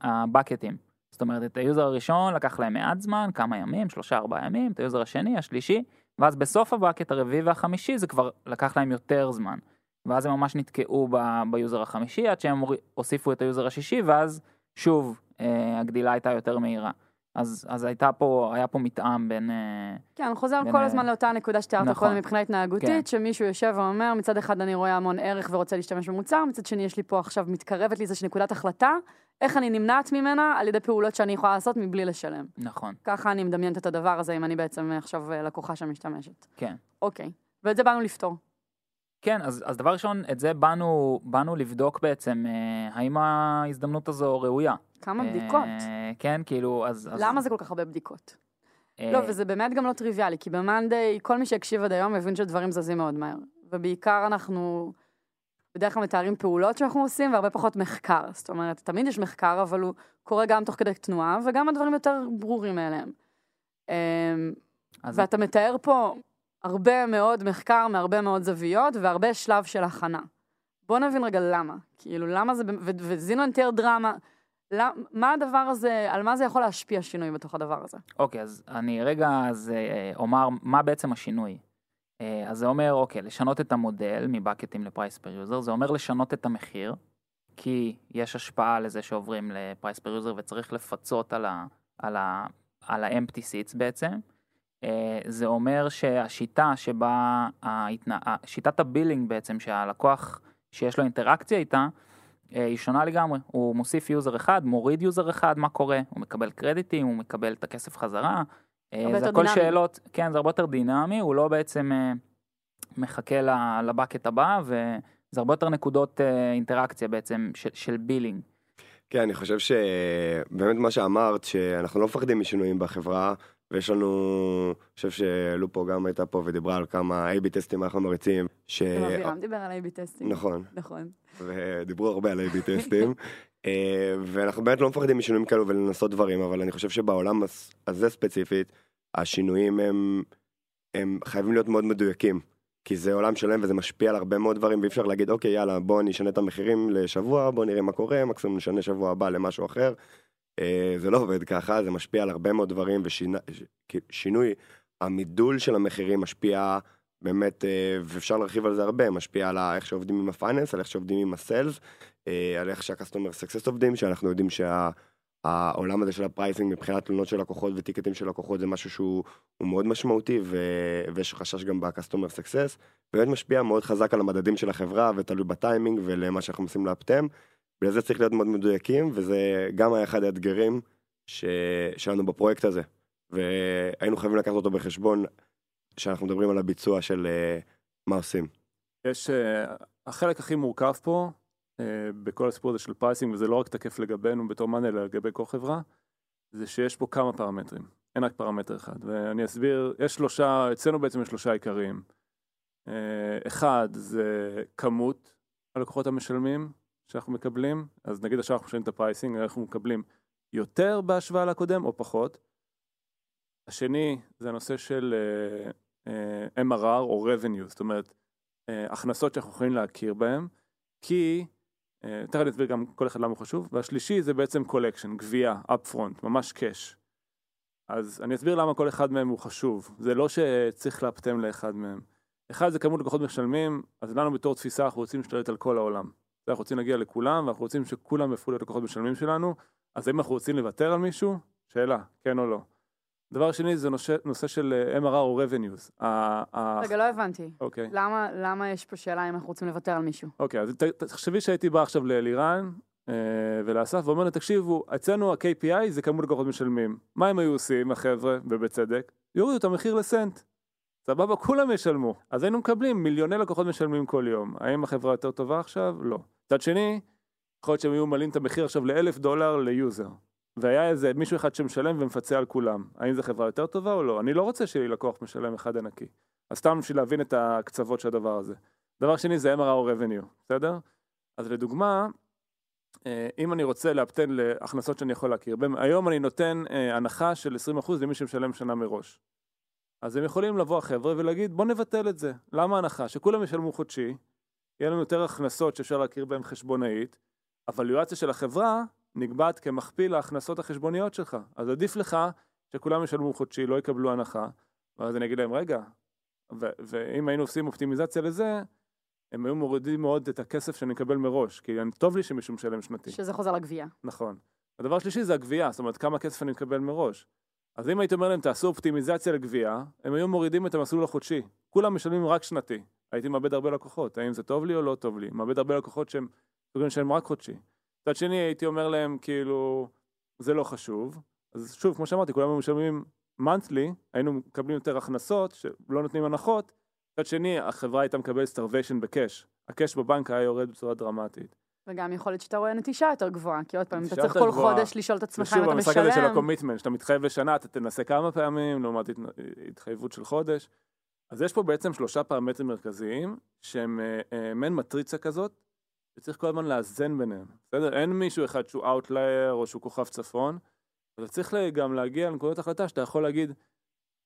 ה buckets. זאת אומרת, את ה user הראשון לקח להם מעט זמן, כמה ימים, שלושה ארבעה ימים, את ה user השני, השלישי, ואז בסוף ה bucket הרביעי והחמישי זה כבר לקח להם יותר זמן. ואז הם ממש נתקעו ב- ב user החמישי עד שהם הוסיפו את ה user השישי, ואז שוב אה, הגדילה הייתה יותר מהירה. אז, אז הייתה פה, היה פה מתאם בין... אה,
כן, חוזר
בין,
כל הזמן לאותה נקודה שתיארת
נכון.
קודם מבחינה התנהגותית,
כן.
שמישהו יושב ואומר, מצד אחד אני רואה המון ערך ורוצה להשתמש במוצר, מצד שני יש לי פה עכשיו, מתקרבת לי איזושהי נקודת החלטה, איך אני נמנעת ממנה על ידי פעולות שאני יכולה לעשות מבלי לשלם.
נכון,
ככה אני מדמיינת את הדבר הזה, אם אני בעצם עכשיו אה, לקוחה שמשתמשת.
כן.
אוקיי. ואת זה באנו לפתור.
כן, אז, אז דבר ראשון, את זה באנו, באנו לבדוק בעצם, אה, האם ההזדמנות הזו ראויה.
כמה
אה,
בדיקות.
כן, כאילו, אז... אז
למה זה כל כך הרבה בדיקות?
אה,
לא, וזה באמת גם לא טריוויאלי, כי במאנדיי, כל מי שהקשיב עד היום מבין שדברים זזים מאוד מהר. ובעיקר אנחנו בדרך כלל מתארים פעולות שאנחנו עושים, והרבה פחות מחקר. זאת אומרת, תמיד יש מחקר, אבל הוא קורה גם תוך כדי תנועה, וגם הדברים יותר ברורים מאליהם. אמ,
אז,
ואתה מתאר פה הרבה מאוד מחקר מהרבה מאוד זוויות, והרבה שלב של הכנה. בוא נבין רגע למה. כאילו, למה זה, ו- וזינו יותר דרמה. למ- מה הדבר הזה, על מה זה יכול להשפיע שינוי בתוך הדבר הזה?
אוקיי, אז אני רגע אז אה, אומר מה בעצם השינוי. אה, אז זה אומר, אוקיי, לשנות את המודל מ buckets ל price per user, זה אומר לשנות את המחיר, כי יש השפעה לזה שעוברים ל price per user וצריך לפצות. על ה-empty seats בעצם. אה, זה אומר שהשיטה שבה, ההתנ... שיטת ה billing בעצם שהלקוח שיש לו אינטראקציה איתה, אה, היא שונה לגמרי, הוא מוסיף user אחד, מוריד user אחד, מה קורה? הוא מקבל credits, הוא מקבל את הכסף חזרה. אה, זה הכל
דינמי.
שאלות, כן, זה הרבה יותר דינמי, הוא לא בעצם מחכה ל bucket הבא, וזה הרבה יותר נקודות אינטראקציה בעצם של, של billing.
כן, אני חושב שבאמת מה שאמרת, שאנחנו לא מפחדים משינויים בחברה, ויש לנו, אני חושב שלו פה גם הייתה פה ודיברה על כמה A-B tests אנחנו מריצים, ש...
גם אבירם דיבר על A-B testing.
נכון,
נכון.
ודיברו הרבה על A-B [laughs] tests, אה, ואנחנו באמת לא מפחדים משינויים כאלו ולנסות דברים, אבל אני חושב שבעולם הזה ספציפית, השינויים הם, הם חייבים להיות מאוד מדויקים. כי זה עולם שלם וזה משפיע על הרבה מאוד דברים ואי אפשר להגיד אוקיי יאללה בוא נשנה את המחירים לשבוע בוא נראה מה קורה מקסימום נשנה שבוע הבא למשהו אחר. אה, זה לא עובד ככה זה משפיע על הרבה מאוד דברים ושינוי המודל של המחירים משפיע באמת אה, ואפשר להרחיב על זה הרבה משפיע על איך שעובדים עם ה finance על איך שעובדים עם ה sales אה, על איך שה customer success עובדים שאנחנו יודעים שה... העולם הזה של ה pricing מבחינת תלונות של לקוחות ו tickets של לקוחות זה משהו שהוא הוא מאוד משמעותי ו... ויש חשש גם ב-customer success באמת משפיע מאוד חזק על המדדים של החברה ותלוי בטיימינג ולמה שאנחנו מנסים לאפטמ. בגלל זה צריך להיות מאוד מדויקים וזה גם היה אחד האתגרים ש... שלנו בפרויקט הזה והיינו חייבים לקחת אותו בחשבון שאנחנו מדברים על הביצוע של אה, מה עושים.
יש, אה, החלק הכי מורכב פה, אה, בכל הסיפור הזה של pricing, וזה לא רק תקף לגבינו בתור monday, אלא לגבי כל חברה, זה שיש פה כמה פרמטרים, אין רק פרמטר אחד, ואני אסביר, יש שלושה, אצלנו בעצם יש שלושה עיקריים. אה, אחד זה כמות הלקוחות המשלמים שאנחנו מקבלים, אז נגיד עכשיו אנחנו משנים את ה pricing, אנחנו מקבלים יותר בהשוואה לקודם או פחות. השני זה הנושא של אה, אה, MRR או revenue, זאת אומרת, אה, הכנסות שאנחנו יכולים להכיר בהן, כי, אה, תכף אני אסביר גם כל אחד למה הוא חשוב, והשלישי זה בעצם collection, גבייה, upfront, ממש cash. אז אני אסביר למה כל אחד מהם הוא חשוב, זה לא שצריך לאפטם לאחד מהם. אחד זה כמות לקוחות משלמים, אז לנו בתור תפיסה אנחנו רוצים להשתלט על כל העולם. אנחנו רוצים להגיע לכולם, ואנחנו רוצים שכולם יפכו להיות לקוחות משלמים שלנו, אז האם אנחנו רוצים לוותר על מישהו? שאלה, כן או לא. דבר שני זה נושא, נושא של אה, MRR או revenues.
רגע, לא הבנתי.
אוקיי.
למה, למה יש פה שאלה אם אנחנו רוצים לוותר על מישהו?
אוקיי, אז ת- תחשבי שהייתי בא עכשיו לאלירן אה, ולאסף ואומר להם, תקשיבו, אצלנו ה-KPI זה כמות לקוחות משלמים. מה הם היו עושים, החבר'ה, ובצדק? יורידו את המחיר לסנט. סבבה, כולם ישלמו. אז היינו מקבלים מיליוני לקוחות משלמים כל יום. האם החברה יותר טובה עכשיו? לא. מצד שני, יכול להיות שהם היו מעלים את המחיר עכשיו לאלף דולר ל user. והיה איזה מישהו אחד שמשלם ומפצה על כולם. האם זו חברה יותר טובה או לא? אני לא רוצה שיהיה לי לקוח משלם אחד ענקי. אז סתם בשביל להבין את הקצוות של הדבר הזה. דבר שני זה MRR או revenue, בסדר? אז לדוגמה, אה, אם אני רוצה לאפטם להכנסות שאני יכול להכיר, היום אני נותן אה, הנחה של 20% למי שמשלם שנה מראש. אז הם יכולים לבוא החבר'ה ולהגיד בוא נבטל את זה. למה הנחה? שכולם ישלמו חודשי, יהיה לנו יותר הכנסות שאפשר להכיר בהן חשבונאית, הוואלואציה של החברה נקבעת כמכפיל ההכנסות החשבוניות שלך. אז עדיף לך שכולם ישלמו חודשי, לא יקבלו הנחה, ואז אני אגיד להם רגע, ו- ואם היינו עושים אופטימיזציה לזה, הם היו מורידים מאוד את הכסף שאני מקבל מראש, כי אני- טוב לי שמישהו משלם שנתי.
שזה חוזר לגבייה.
נכון. הדבר השלישי זה הגבייה, זאת אומרת כמה כסף אני מקבל מראש. אז אם הייתי אומר להם תעשו אופטימיזציה לגבייה, הם היו מורידים את המסלול החודשי. כולם משלמים רק שנתי. הייתי מאבד הרבה לקוחות, האם זה טוב לי או לא טוב לי? מאבד הרבה לקוחות שהם יכולים לשלם רק חודשי. מצד שני הייתי אומר להם כאילו זה לא חשוב. אז שוב כמו שאמרתי כולם משלמים monthly, היינו מקבלים יותר הכנסות שלא נותנים הנחות. מצד שני החברה הייתה מקבלת starvation בקאש. הקאש בבנק היה יורד בצורה דרמטית.
וגם יכול להיות שאתה רואה נטישה יותר גבוהה, כי עוד פעם, אתה צריך כל
גבוהה.
חודש לשאול את עצמך אם
ושוב,
אתה
המשחק הזה של
משלם.
ה commitment, שאתה מתחייב לשנה, אתה תנסה כמה פעמים, לעומת הת- התחייבות של חודש. אז יש פה בעצם שלושה פרמטרים מרכזיים, שהם אה, אה, מעין מטריצה כזאת, וצריך כל הזמן לאזן ביניהם. בסדר? אין מישהו אחד שהוא outlier או שהוא כוכב צפון, אבל צריך גם להגיע לנקודות החלטה שאתה יכול להגיד,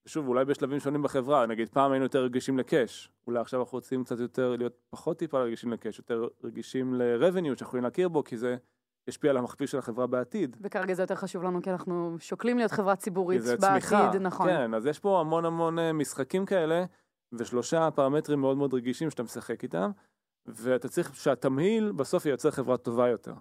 שוב, אולי בשלבים שונים בחברה, נגיד פעם היינו יותר רגישים ל cash, אולי עכשיו אנחנו רוצים קצת יותר להיות פחות טיפה רגישים ל cash, יותר רגישים ל-revenue שאנחנו יכולים להכיר בו, כי זה ישפיע על המכפיל של החברה בעתיד.
וכרגע זה יותר חשוב לנו, כי אנחנו שוקלים להיות חברה ציבורית בעתיד,
צמיחה.
נכון.
כן, אז יש פה המון המון אה, משחקים כאלה, ושלושה פרמטרים מאוד מאוד רגישים שאתה משחק איתם, ואתה צריך שהתמהיל בסוף ייצר חברה טובה יותר.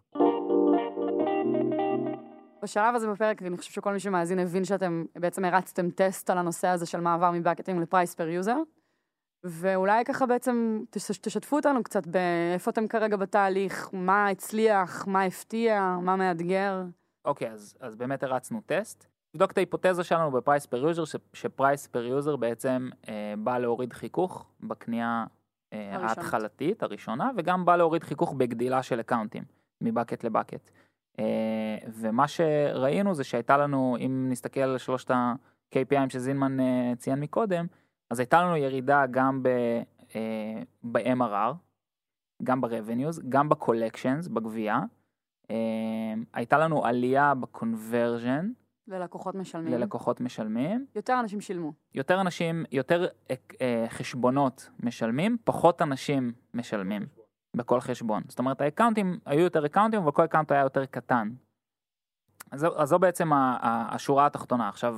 בשלב הזה בפרק, אני חושב שכל מי שמאזין הבין שאתם בעצם הרצתם טסט על הנושא הזה של מעבר מבקטים ל price per user. ואולי ככה בעצם תש- תשתפו אותנו קצת באיפה אתם כרגע בתהליך, מה הצליח, מה הפתיע, מה מאתגר.
אוקיי, אז, אז באמת הרצנו טסט. נבדוק את ההיפותזה שלנו ב price per user, ש price per user בעצם אה, בא להוריד חיכוך בקנייה אה. ההתחלתית, הראשונה, וגם בא להוריד חיכוך בגדילה של אקאונטים, מ bucket ל bucket. אה, ומה שראינו זה שהייתה לנו, אם נסתכל על שלושת ה-KPIים שזינמן אה, ציין מקודם, אז הייתה לנו ירידה גם ב, אה, ב-MRR, גם ב-revenues, גם ב-collections, בגבייה. אה, הייתה לנו עלייה ב-conversion
ללקוחות משלמים.
ללקוחות משלמים.
יותר אנשים שילמו.
יותר אנשים, יותר אה, אה, חשבונות משלמים, פחות אנשים משלמים בכל חשבון. זאת אומרת, האקאונטים היו יותר אקאונטים, אבל כל account היה יותר קטן. אז, זו- אז זו בעצם השורה התחתונה. עכשיו,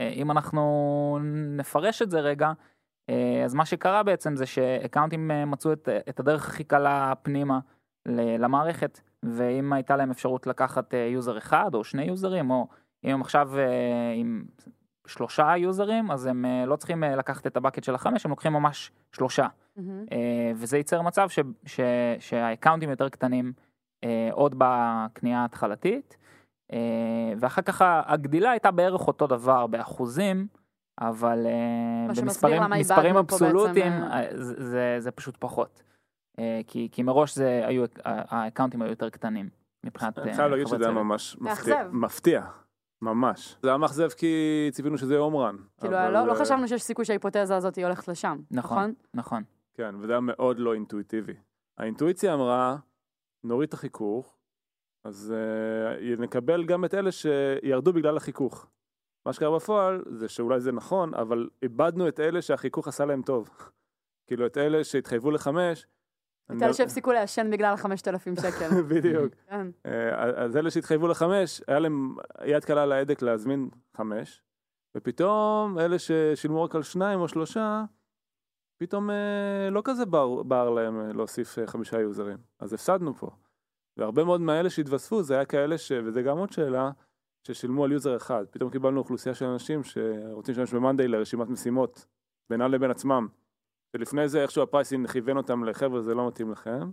אם אנחנו נפרש את זה רגע, אה, אז מה שקרה בעצם זה שאקאונטים אה, מצאו את, את הדרך הכי קלה פנימה למערכת, ואם הייתה להם אפשרות לקחת אה, user אחד או שני יוזרים, או אם הם עכשיו אה, עם שלושה יוזרים, אז הם אה, לא צריכים אה, לקחת את ה bucket של החמש, הם לוקחים ממש שלושה. אה, וזה ייצר מצב ש, ש, שהאקאונטים יותר קטנים אה, עוד בקנייה ההתחלתית, אה, ואחר כך הגדילה הייתה בערך אותו דבר באחוזים, אבל אה, במספרים
פה בעצם,
אבסולוטיים
אה,
אה, זה, זה, זה פשוט פחות. אה, כי, כי מראש זה היו, האקאונטים היו יותר קטנים מבחינת
אני
אה,
חייב להגיד שזה היה. ממש. מפתיע. מפתיע, ממש. זה היה מאכזב כי ציפינו שזה יהיה הום רן.
כאילו,
אבל,
לא, לא
אה,
חשבנו שיש סיכוי שההיפותזה הזאת היא הולכת לשם,
נכון.
נכון?
נכון.
כן, וזה היה מאוד לא אינטואיטיבי. האינטואיציה אמרה, נוריד את החיכוך, אז uh, נקבל גם את אלה שירדו בגלל החיכוך. מה שקרה בפועל זה שאולי זה נכון, אבל איבדנו את אלה שהחיכוך עשה להם טוב. [laughs] כאילו את אלה שהתחייבו לחמש.
את אלה שהפסיקו לעשן בגלל החמשת אלפים שקל. [laughs]
בדיוק. [laughs]
כן.
אה, אז אלה שהתחייבו לחמש, היה להם יד קלה על ההדק להזמין חמש, ופתאום אלה ששילמו רק על שניים או שלושה, פתאום אה, לא כזה בער, להם להוסיף חמישה יוזרים. אז הפסדנו פה. והרבה מאוד מהאלה שהתווספו זה היה כאלה ש... וזה גם עוד שאלה, ששילמו על user אחד. פתאום קיבלנו אוכלוסייה של אנשים שרוצים להשתמש במאנדיי לרשימת משימות בינם לבין עצמם. ולפני זה איכשהו ה pricing כיוון אותם לחבר'ה זה לא מתאים לכם.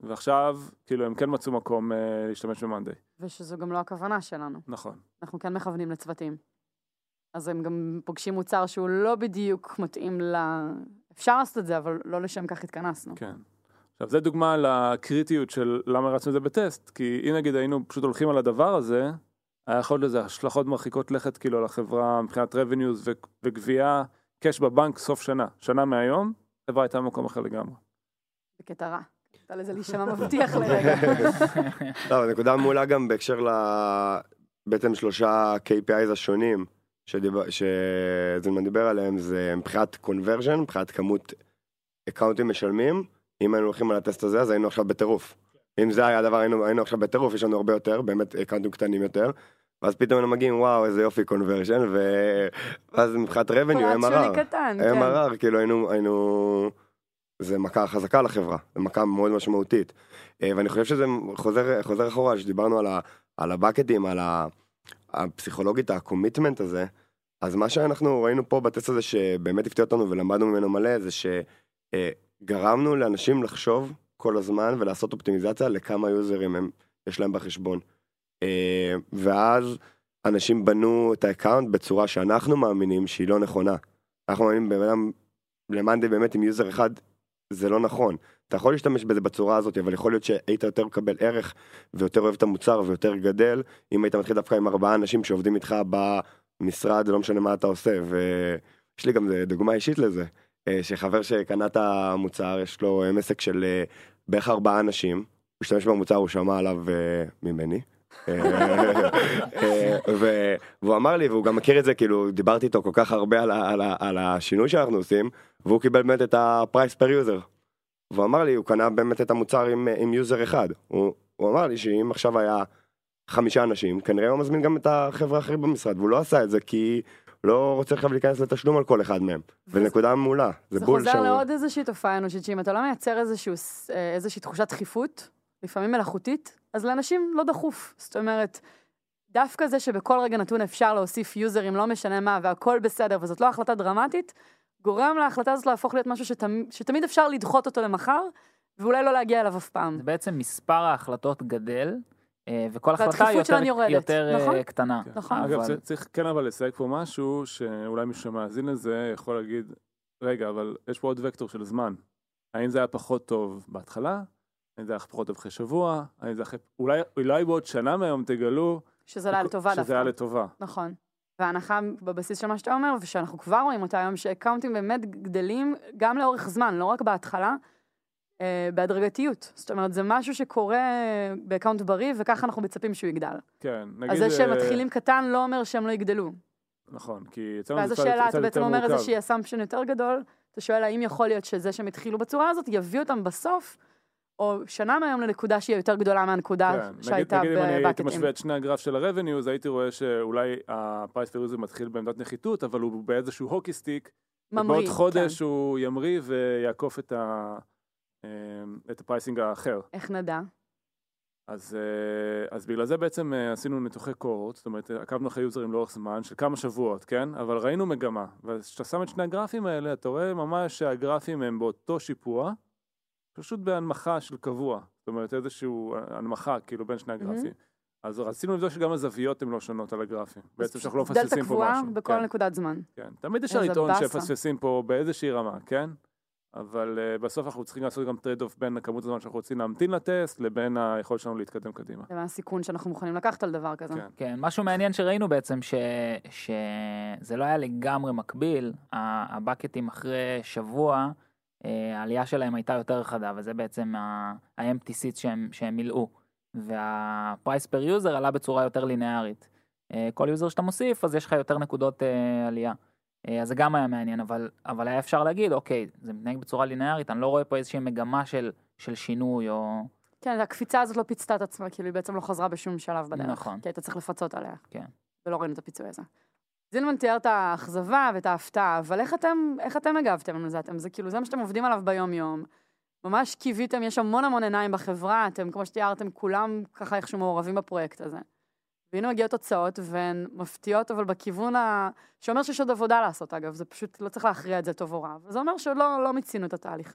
ועכשיו כאילו הם כן מצאו מקום אה, להשתמש במאנדיי.
ושזו גם לא הכוונה שלנו.
נכון.
אנחנו כן מכוונים לצוותים. אז הם גם פוגשים מוצר שהוא לא בדיוק מתאים ל... אפשר לעשות את זה, אבל לא לשם כך התכנסנו.
כן. עכשיו זה דוגמה לקריטיות של למה רצנו את זה בטסט, כי אם נגיד היינו פשוט הולכים על הדבר הזה, היה יכול להיות לזה השלכות מרחיקות לכת כאילו על החברה מבחינת revenues ו- וגבייה, קאש בבנק סוף שנה, שנה מהיום, החברה הייתה במקום אחר לגמרי.
בקטע רע. הייתה לזה להישמע מבטיח לרגע. [laughs]
לא, נקודה מעולה גם בהקשר ל... בעצם שלושה KPIs השונים שזלמן דיבר עליהם, זה מבחינת conversion, מבחינת כמות אקאונטים משלמים. אם היינו הולכים על הטסט הזה, אז היינו עכשיו בטירוף. אם זה היה הדבר, היינו, היינו עכשיו בטירוף, יש לנו הרבה יותר, באמת אקאונטים קטנים יותר. ואז פתאום היינו מגיעים, וואו, איזה יופי conversion. ואז מבחינת revenue,
שולי
MRR.
קטן, כן.
MRR, כאילו היינו, היינו, זה מכה חזקה לחברה, זה מכה מאוד משמעותית. אה, ואני חושב שזה חוזר, חוזר אחורה, שדיברנו על, ה, על הבקטים, על ה, הפסיכולוגית, ה commitment הזה, אז מה שאנחנו ראינו פה בטסט הזה שבאמת הפתיע אותנו ולמדנו ממנו מלא, זה שגרמנו לאנשים לחשוב כל הזמן ולעשות אופטימיזציה לכמה יוזרים הם, יש להם בחשבון. אה, ואז אנשים בנו את ה account בצורה שאנחנו מאמינים שהיא לא נכונה. אנחנו מאמינים בן אדם למאנדיי באמת עם user אחד, זה לא נכון. אתה יכול להשתמש בזה בצורה הזאת, אבל יכול להיות שהיית יותר מקבל ערך ויותר אוהב את המוצר ויותר גדל, אם היית מתחיל דווקא עם ארבעה אנשים שעובדים איתך במשרד, לא משנה מה אתה עושה. ויש לי גם דוגמה אישית לזה, אה, שחבר שקנה את המוצר, יש לו אה, עסק של אה, בערך ארבעה אנשים, הוא השתמש במוצר, הוא שמע עליו אה, ממני, אה, והוא אמר לי, והוא גם מכיר את זה, כאילו, דיברתי איתו כל כך הרבה על, על, על השינוי שאנחנו עושים, והוא קיבל באמת את ה-price per user. והוא אמר לי, הוא קנה באמת את המוצר עם, עם יוזר אחד. הוא, הוא אמר לי שאם עכשיו היה חמישה אנשים, כנראה הוא מזמין גם את החברה האחרת במשרד, והוא לא עשה את זה כי לא רוצה עכשיו להיכנס לתשלום על כל אחד מהם. ונקודה מעולה, זה
זה
בול
חוזר
שם.
לעוד איזושהי תופעה אנושית, שאם אתה לא מייצר איזשהו, אה, איזושהי תחושת דחיפות, לפעמים מלאכותית, אז לאנשים לא דחוף. זאת אומרת, דווקא זה שבכל רגע נתון אפשר להוסיף יוזרים, לא משנה מה, והכל בסדר, וזאת לא החלטה דרמטית, גורם להחלטה הזאת להפוך להיות משהו שתמ... שתמיד אפשר לדחות אותו למחר, ואולי לא להגיע אליו אף פעם.
זה בעצם מספר ההחלטות גדל, וכל
והדחיפות
החלטה יותר,
שלהן יורדת,
יותר אה,
נכון?
קטנה.
נכון.
אגב,
אבל-
צריך- צריך כן אבל לסייג פה משהו, שאולי מישהו שמאזין לזה יכול להגיד, רגע, אבל יש פה עוד וקטור של זמן. האם זה היה פחות טוב בהתחלה? האם זה היה פחות טוב אחרי שבוע? האם זה אחרי... אולי, אולי בעוד שנה מהיום תגלו...
שזה היה לטובה דווקא.
שזה היה לטובה.
נכון. וההנחה בבסיס של מה שאתה אומר, ושאנחנו כבר רואים אותה היום, שאקאונטים באמת גדלים גם לאורך זמן, לא רק בהתחלה, אה, בהדרגתיות. זאת אומרת, זה משהו שקורה ב account בריא, וככה אנחנו מצפים שהוא יגדל.
כן, נגיד...
אז זה שהם
אה,
מתחילים קטן לא אומר שהם לא יגדלו.
נכון, כי אצלנו
ואז
זה קצת-
השאלה,
קצת
אתה
יותר
בעצם אומר
מורכב.
איזושהי assumption יותר גדול, אתה שואל האם יכול להיות שזה שהם התחילו בצורה הזאת, יביא אותם בסוף, או שנה מהיום לנקודה שהיא יותר גדולה מהנקודה
כן, נגיד,
שהייתה
נגיד אם אני הייתי
בבקטים.
משווה את שני הגרף של ה-revenue, אז הייתי רואה שאולי per user מתחיל בעמדת נחיתות, אבל הוא באיזשהו hockey stick,
ממריא,
ובעוד חודש
כן.
הוא ימריא ויעקוף את ה... אה, את ה pricing האחר.
איך נדע?
אז, אה, אז בגלל זה בעצם אה, עשינו ניתוחי cohort, זאת אומרת עקבנו אחרי יוזרים לאורך זמן של כמה שבועות, כן? אבל ראינו מגמה, וכשאתה שם את שני הגרפים האלה, אתה רואה ממש שהגרפים הם באותו שיפוע, פשוט בהנמכה של קבוע, זאת אומרת איזושהי הנמכה כאילו בין שני הגרפים. אז רצינו לבדוק שגם הזוויות הן לא שונות על הגרפים, בעצם שאנחנו לא מפספסים פה משהו.
קבועה בכל
כן,
נקודת זמן.
כן. תמיד לטעון
באסה.
שמפספסים פה באיזושהי רמה, כן? אבל uh, בסוף אנחנו צריכים לעשות גם trade-off בין כמות הזמן שאנחנו רוצים להמתין לטסט לבין היכולת שלנו להתקדם קדימה.
זה הסיכון שאנחנו מוכנים לקחת על דבר כזה.
כן.
כן, משהו מעניין שראינו בעצם, ש... שזה לא היה לגמרי מקביל, הבקטים אחרי שבוע, אה, העלייה שלהם הייתה יותר חדה, וזה בעצם ה-empty שהם, שהם מילאו. וה-price per user עלה בצורה יותר ליניארית. אה, כל user שאתה מוסיף, אז יש לך יותר נקודות עלייה. אה, אז זה גם היה מעניין, אבל, אבל היה אפשר להגיד, אוקיי, זה מתנהג בצורה ליניארית, אני לא רואה פה איזושהי מגמה של, של שינוי, או...
כן, הקפיצה הזאת לא פיצתה את עצמה, כאילו היא בעצם לא חזרה בשום שלב בדרך.
נכון.
כי היית צריך לפצות עליה.
כן.
ולא ראינו את הפיצוי הזה. זילמן תיאר את האכזבה ואת ההפתעה, אבל איך אתם, איך אתם הגבתם לזה? אתם, זה כאילו, זה מה שאתם עובדים עליו ביום-יום. ממש קיוויתם, יש המון המון עיניים בחברה, אתם, כמו שתיארתם, כולם ככה איכשהו מעורבים בפרויקט הזה. והנה מגיעות תוצאות, והן מפתיעות, אבל בכיוון ה... שאומר שיש עוד עבודה לעשות, אגב, זה פשוט, לא צריך להכריע את זה טוב או רע. וזה אומר שעוד לא, לא מיצינו את התהליך.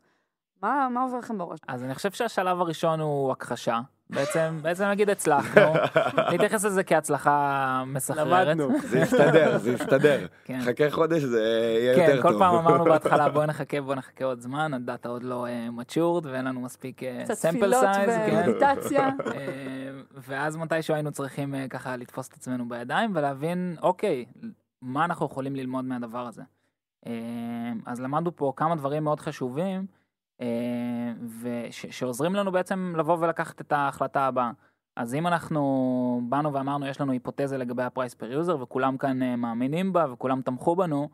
מה, מה עובר לכם בראש?
אז אני חושב שהשלב הראשון הוא הכחשה. בעצם, [laughs] בעצם נגיד הצלחנו, [laughs] נתייחס לזה כהצלחה מסחררת.
למדנו.
זה יסתדר, זה יסתדר. [laughs]
כן.
חכה חודש זה יהיה
כן,
יותר טוב.
כל פעם אמרנו בהתחלה בוא נחכה, בוא נחכה עוד זמן, הדאטה עוד לא matured ואין לנו מספיק
קצת
sample
תפילות
size, כן.
ומדיטציה.
אה, ואז מתישהו היינו צריכים אה, ככה לתפוס את עצמנו בידיים ולהבין, אוקיי, מה אנחנו יכולים ללמוד מהדבר הזה. אה, אז למדנו פה כמה דברים מאוד חשובים, אה, שעוזרים לנו בעצם לבוא ולקחת את ההחלטה הבאה. אז אם אנחנו באנו ואמרנו יש לנו היפותזה לגבי ה price per user וכולם כאן אה, מאמינים בה וכולם תמכו בנו,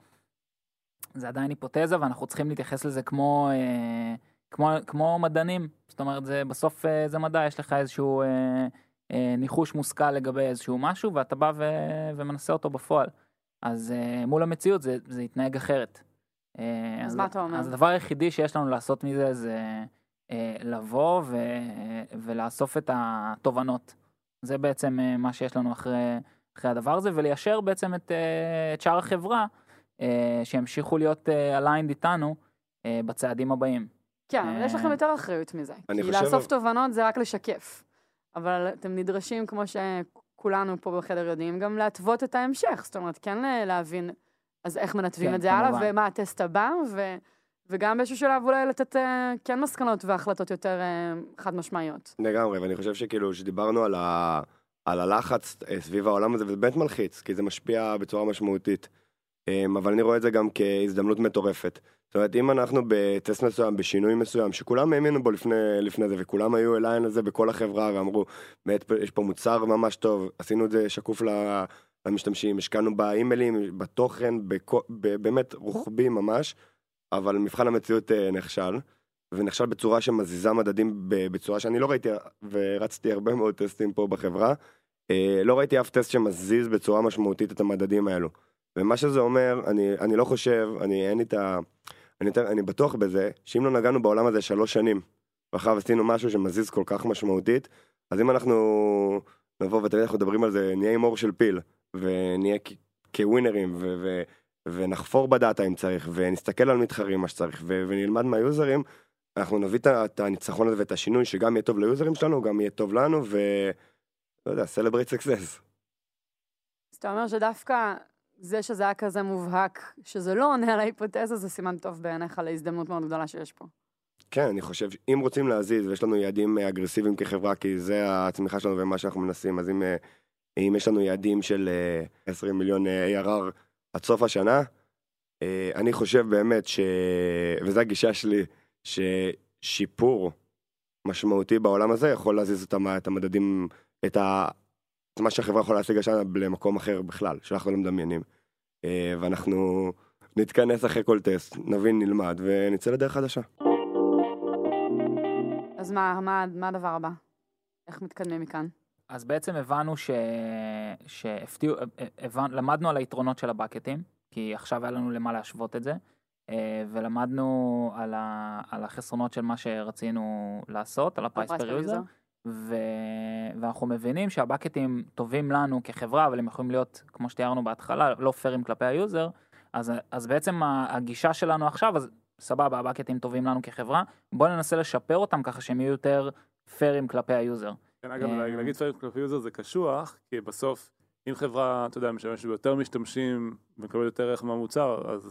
זה עדיין היפותזה ואנחנו צריכים להתייחס לזה כמו, אה, כמו, כמו מדענים. זאת אומרת, זה בסוף זה מדע, יש לך איזשהו ניחוש מושכל לגבי איזשהו משהו ואתה בא ו, ומנסה אותו בפועל. אז מול המציאות זה, זה יתנהג אחרת. אה,
אז מה אתה אומר?
אז הדבר היחידי שיש לנו לעשות מזה זה אה, לבוא ו, ולאסוף את התובנות. זה בעצם אה, מה שיש לנו אחרי, אחרי הדבר הזה, וליישר בעצם את, אה, את שאר החברה, אה, שימשיכו להיות אה, aligned איתנו אה, בצעדים הבאים.
כן, אבל יש לכם יותר אחריות מזה. כי
חושב-
לאסוף תובנות זה רק לשקף. אבל אתם נדרשים, כמו שכולנו פה בחדר יודעים, גם להתוות את ההמשך. זאת אומרת, כן להבין אז איך מנתבים
כן,
את זה הלאה. ומה הטסט הבא, ו... וגם באיזשהו שלב אולי לתת אה, כן מסקנות והחלטות יותר אה, חד משמעיות.
לגמרי, ואני חושב שכאילו, שדיברנו על, ה... על הלחץ אה, סביב העולם הזה, וזה באמת מלחיץ, כי זה משפיע בצורה משמעותית. אמ, אבל אני רואה את זה גם כהזדמנות מטורפת. זאת אומרת, אם אנחנו בטסט מסוים, בשינוי מסוים, שכולם האמינו בו לפני, לפני זה, וכולם היו אליי לזה בכל החברה, ואמרו, באמת, יש פה מוצר ממש טוב, עשינו את זה שקוף ל- למשתמשים, השקענו באימיילים, בתוכן, בכ- באמת רוחבי ממש, אבל מבחן המציאות אה, נכשל, ונכשל בצורה שמזיזה מדדים בצורה שאני לא ראיתי, ורצתי הרבה מאוד טסטים פה בחברה, אה, לא ראיתי אף טסט שמזיז בצורה משמעותית את המדדים האלו. ומה שזה אומר, אני, אני לא חושב, אני אין לי את ה... אני, אני בטוח בזה, שאם לא נגענו בעולם הזה שלוש שנים, ואחריו עשינו משהו שמזיז כל כך משמעותית, אז אם אנחנו נבוא יודע, אנחנו מדברים על זה, נהיה עם אור של פיל, ונהיה כווינרים, ו- ו- ונחפור בדאטה אם צריך, ונסתכל על מתחרים מה שצריך, ו- ונלמד מהיוזרים, אנחנו נביא את הניצחון הזה ואת השינוי, שגם יהיה טוב ליוזרים שלנו, גם יהיה טוב לנו, ו... לא יודע, celebrate success.
אז אתה אומר שדווקא זה שזה היה כזה מובהק, שזה לא עונה על ההיפותזה, זה סימן טוב בעיניך להזדמנות מאוד גדולה שיש פה.
כן, אני חושב שאם רוצים להזיז, ויש לנו יעדים אה, אגרסיביים כחברה, כי זה הצמיחה שלנו ומה שאנחנו מנסים, אז אם, אה, אם יש לנו יעדים של אה, 20 מיליון אה, ARR עד סוף השנה, אה, אני חושב באמת ש... וזו הגישה שלי, ששיפור משמעותי בעולם הזה יכול להזיז את, המ... את המדדים, את, ה... את מה שהחברה יכולה להשיג השנה למקום אחר בכלל, שאנחנו לא מדמיינים. אה, ואנחנו נתכנס אחרי כל טסט, נבין, נלמד, ונצא לדרך חדשה.
אז מה, מה, מה הדבר הבא? איך מתקדמים מכאן?
אז בעצם הבנו ש... שהפתיעו, הבנ... למדנו על היתרונות של הבקטים, כי עכשיו היה לנו למה להשוות את זה, אה, ולמדנו על, ה... על החסרונות של מה שרצינו לעשות, על per user,
user.
ו... ואנחנו מבינים שהבקטים טובים לנו כחברה, אבל הם יכולים להיות, כמו שתיארנו בהתחלה, לא פיירים כלפי ה user, אז, אז בעצם הגישה שלנו עכשיו, אז סבבה, הבקטים טובים לנו כחברה, בואו ננסה לשפר אותם ככה שהם יהיו יותר פיירים כלפי ה user.
כן, אגב,
אה,
להגיד פיירים כלפי user זה קשוח, כי בסוף, אם חברה, אתה יודע, משתמשת ביותר משתמשים ומקבלת יותר ערך מהמוצר, אז,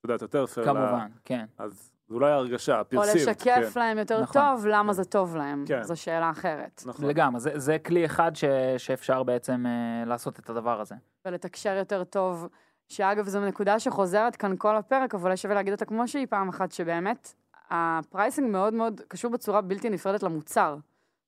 אתה יודע, אתה יותר פייר. לה-
כמובן, כן.
אז זו אולי הרגשה,
או
ה perceived.
לשקף להם יותר
נכון.
טוב למה זה טוב להם.
כן.
זו שאלה אחרת.
נכון.
לגמרי, זה, זה כלי אחד ש, שאפשר בעצם אה, לעשות את הדבר הזה.
ולתקשר יותר טוב, שאגב, זו נקודה שחוזרת כאן כל הפרק, אבל שווה להגיד אותה כמו שהיא פעם אחת, שבאמת, ה pricing מאוד מאוד קשור בצורה בלתי נפרדת למוצר.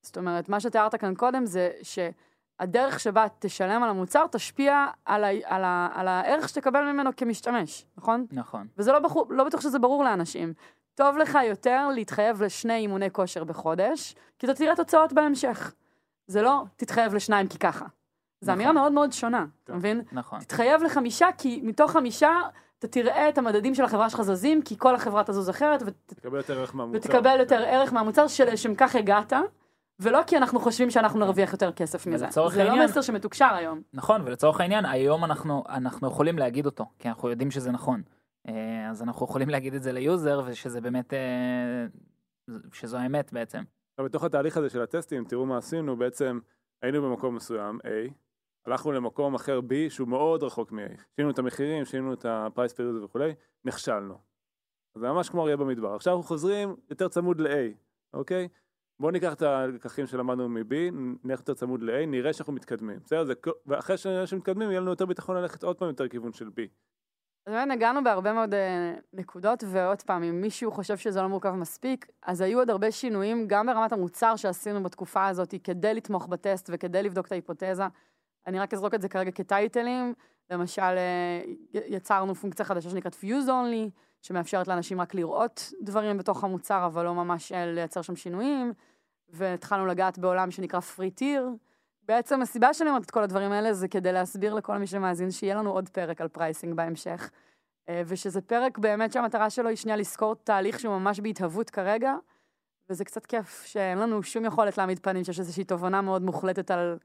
זאת אומרת, מה שתיארת כאן קודם זה שהדרך שבה תשלם על המוצר תשפיע על, ה, על, ה, על הערך שתקבל ממנו כמשתמש, נכון?
נכון.
וזה לא, בחור, לא בטוח שזה ברור לאנשים. טוב לך יותר להתחייב לשני אימוני כושר בחודש, כי אתה תראה תוצאות בהמשך. זה לא תתחייב לשניים כי ככה. זו
נכון.
אמירה מאוד מאוד שונה, אתה. מבין?
נכון.
תתחייב לחמישה, כי מתוך חמישה אתה תראה את המדדים של החברה שלך זזים, כי כל החברה תזוז אחרת, ות,
תקבל יותר ערך מהמוצר.
ותקבל יותר ערך מהמוצר שלשם כך הגעת, ולא כי אנחנו חושבים שאנחנו נרוויח יותר כסף מזה. זה לא
העניין-
מסר שמתוקשר היום.
נכון, ולצורך העניין, היום אנחנו, אנחנו יכולים להגיד אותו, כי אנחנו יודעים שזה נכון. אה, אז אנחנו יכולים להגיד את זה ל user, ושזה באמת, אה, שזו האמת בעצם.
עכשיו, בתוך התהליך הזה של הטסטים, תראו מה עשינו, בעצם היינו במקום מסוים, A, הלכנו למקום אחר B, שהוא מאוד רחוק מ-A. שינינו את המחירים, שינינו את ה-price per user וכולי, נכשלנו. אז זה ממש כמו אריה במדבר. עכשיו אנחנו חוזרים יותר צמוד ל-A, אוקיי? בואו ניקח את הלקחים שלמדנו מ-B, נלך יותר צמוד ל-A, נראה שאנחנו מתקדמים. בסדר? זה, ואחרי שנראה שמתקדמים, יהיה לנו יותר ביטחון ללכת עוד פעם יותר כיוון של B.
אז באמת נגענו בהרבה מאוד אה, נקודות, ועוד פעם, אם מישהו חושב שזה לא מורכב מספיק, אז היו עוד הרבה שינויים, גם ברמת המוצר שעשינו בתקופה הזאת, כדי לתמוך בטסט וכדי לבדוק את ההיפותזה. אני רק אזרוק את זה כרגע כטייטלים. למשל, אה, יצרנו פונקציה חדשה שנקראת Fuse Only, שמאפשרת לאנשים רק לראות דברים בתוך המוצר, אבל לא ממש אה, לייצר שם שינויים. והתחלנו לגעת בעולם שנקרא Free Tier. בעצם הסיבה שאני אומרת את כל הדברים האלה זה כדי להסביר לכל מי שמאזין שיהיה לנו עוד פרק על pricing בהמשך. אה, ושזה פרק באמת שהמטרה שלו היא שנייה לזכור תהליך שהוא ממש בהתהוות כרגע, וזה קצת כיף שאין לנו שום יכולת להעמיד פנים שיש איזושהי תובנה מאוד מוחלטת על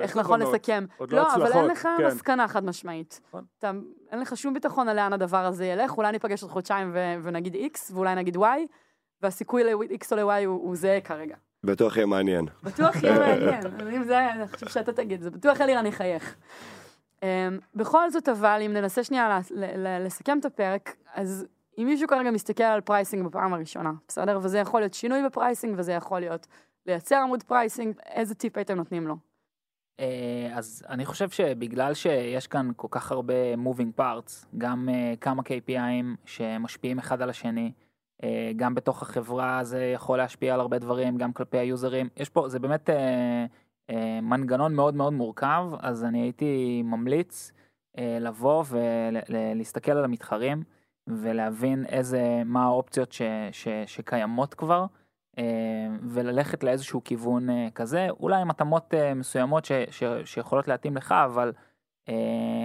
איך
יש
נכון. לסכם.
עוד לא
לא, אבל אין לך
כן.
מסקנה חד משמעית.
נכון.
אין לך שום ביטחון על לאן הדבר הזה ילך, אולי ניפגש עוד חודשיים ונגיד X, ואולי נגיד Y, והסיכוי ל-X או ל-Y הוא, זהה כרגע.
בטוח יהיה מעניין.
בטוח יהיה מעניין, אם זה, אני חושב שאתה תגיד, זה בטוח אלירן יחייך. Um, בכל זאת אבל, אם ננסה שנייה ל- ל- ל- לסכם את הפרק, אז אם מישהו כרגע מסתכל על pricing בפעם הראשונה, בסדר? וזה יכול להיות שינוי ב pricing, וזה יכול להיות לייצר עמוד pricing, איזה טיפ הייתם נותנים לו?
אה, אז אני חושב שבגלל שיש כאן כל כך הרבה moving parts, גם אה, כמה KPI'ים שמשפיעים אחד על השני, אה, גם בתוך החברה זה יכול להשפיע על הרבה דברים, גם כלפי היוזרים, יש פה, זה באמת מנגנון מאוד מאוד מורכב, אז אני הייתי ממליץ לבוא ולהסתכל על המתחרים ולהבין איזה, מה האופציות ש, ש, שקיימות כבר. אה, וללכת לאיזשהו כיוון אה, כזה, אולי עם התאמות אה, מסוימות ש, ש, שיכולות להתאים לך, אבל,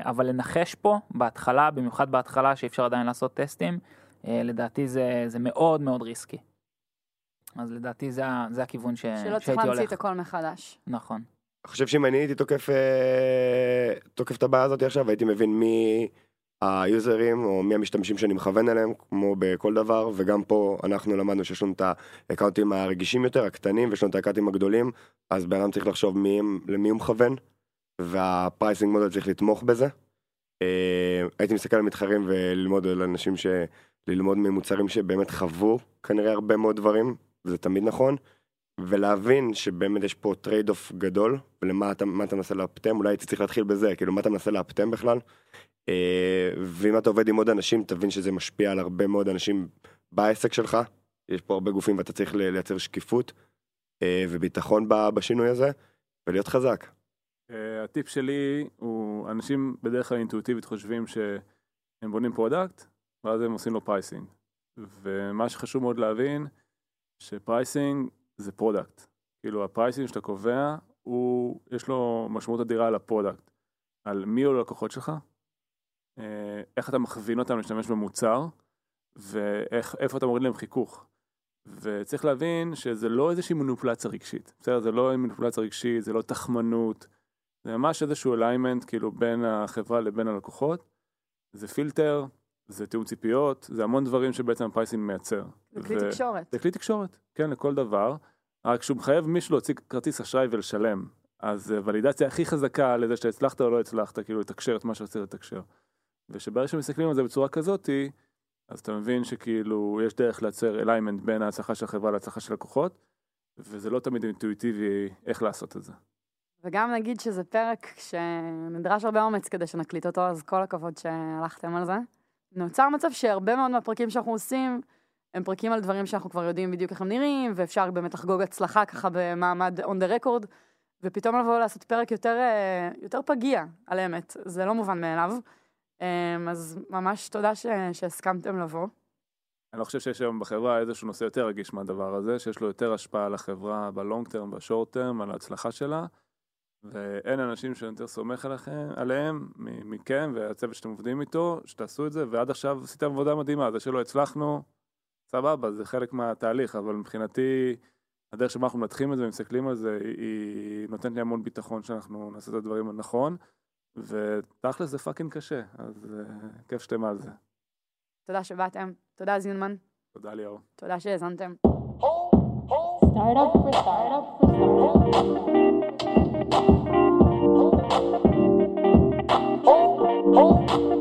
אבל לנחש פה בהתחלה, במיוחד בהתחלה שאי אפשר עדיין לעשות טסטים, לדעתי זה, זה מאוד מאוד risky. אז לדעתי זה, זה הכיוון ש, שהייתי הולך.
שלא צריך להמציא את הכל מחדש.
נכון.
אני חושב שאם אני הייתי תוקף, תוקף את הבעיה הזאת עכשיו, הייתי מבין מי... היוזרים או מי המשתמשים שאני מכוון אליהם, כמו בכל דבר, וגם פה אנחנו למדנו שיש לנו את האקאונטים הרגישים יותר, הקטנים, ויש לנו את האקאונטים הגדולים, אז בן אדם צריך לחשוב מי, למי הוא מכוון, וה pricing model צריך לתמוך בזה. אה, הייתי מסתכל על מתחרים וללמוד על אנשים ש... ללמוד ממוצרים שבאמת חוו כנראה הרבה מאוד דברים, וזה תמיד נכון, ולהבין שבאמת יש פה trade-off גדול, ולמה אתה, אתה מנסה לאפטם, אולי הייתי צריך להתחיל בזה, כאילו מה אתה מנסה לאפטם בכלל, אה, ואם אתה עובד עם עוד אנשים, תבין שזה משפיע על הרבה מאוד אנשים בעסק שלך. יש פה הרבה גופים ואתה צריך לייצר שקיפות אה, וביטחון בשינוי הזה, ולהיות חזק.
אה, הטיפ שלי הוא, אנשים בדרך כלל אינטואיטיבית חושבים שהם בונים product, ואז הם עושים לו pricing. ומה שחשוב מאוד להבין, ש pricing זה product. כאילו ה pricing שאתה קובע, הוא, יש לו משמעות אדירה על ה product. על מי הוא הלקוחות שלך, אה, איך אתה מכווין אותם להשתמש במוצר, ואיפה אתה מוריד להם חיכוך. וצריך להבין שזה לא איזושהי מניפולציה רגשית, בסדר? זה לא מניפולציה רגשית, זה לא תחמנות, זה ממש איזשהו alignment כאילו בין החברה לבין הלקוחות, זה פילטר, זה תיאום ציפיות, זה המון דברים שבעצם ה pricing מייצר.
זה כלי ו... תקשורת.
זה כלי תקשורת, כן, לכל דבר, רק שהוא מחייב מישהו להוציא כרטיס אשראי ולשלם. אז ולידציה הכי חזקה לזה שהצלחת או לא הצלחת, כאילו לתקשר את מה שרצית לתקשר. ושברגע שמסתכלים על זה בצורה כזאתי, אז אתה מבין שכאילו יש דרך לייצר אליימנט בין ההצלחה של החברה להצלחה של לקוחות, וזה לא תמיד אינטואיטיבי איך לעשות את זה.
וגם נגיד שזה פרק שנדרש הרבה אומץ כדי שנקליט אותו, אז כל הכבוד שהלכתם על זה. נוצר מצב שהרבה מאוד מהפרקים שאנחנו עושים, הם פרקים על דברים שאנחנו כבר יודעים בדיוק איך הם נראים, ואפשר באמת לחגוג הצלחה ככה במעמד on the record, ופתאום לבוא לעשות פרק יותר, אה, יותר פגיע על אמת, זה לא מובן מאליו. אמ, אז ממש תודה ש... שהסכמתם לבוא.
אני לא חושב שיש היום בחברה איזשהו נושא יותר רגיש מהדבר הזה, שיש לו יותר השפעה על החברה בלונג טרם, בשורט טרם, על ההצלחה שלה, ואין אנשים שאני יותר סומך עליכם, עליהם מכם והצוות שאתם עובדים איתו, שתעשו את זה, ועד עכשיו עשיתם עבודה מדהימה, זה שלא הצלחנו, סבבה, זה חלק מהתהליך, אבל מבחינתי, הדרך שבה אנחנו מנתחים את זה ומסתכלים על זה, היא נותנת לי המון ביטחון שאנחנו נעשה את הדברים הנכון. ותכל'ס זה פאקינג קשה, אז uh, כיף שאתם על זה.
תודה שבאתם, תודה זינמן.
תודה ליאור.
תודה שהאזנתם.
Startup for startup for Oh, oh.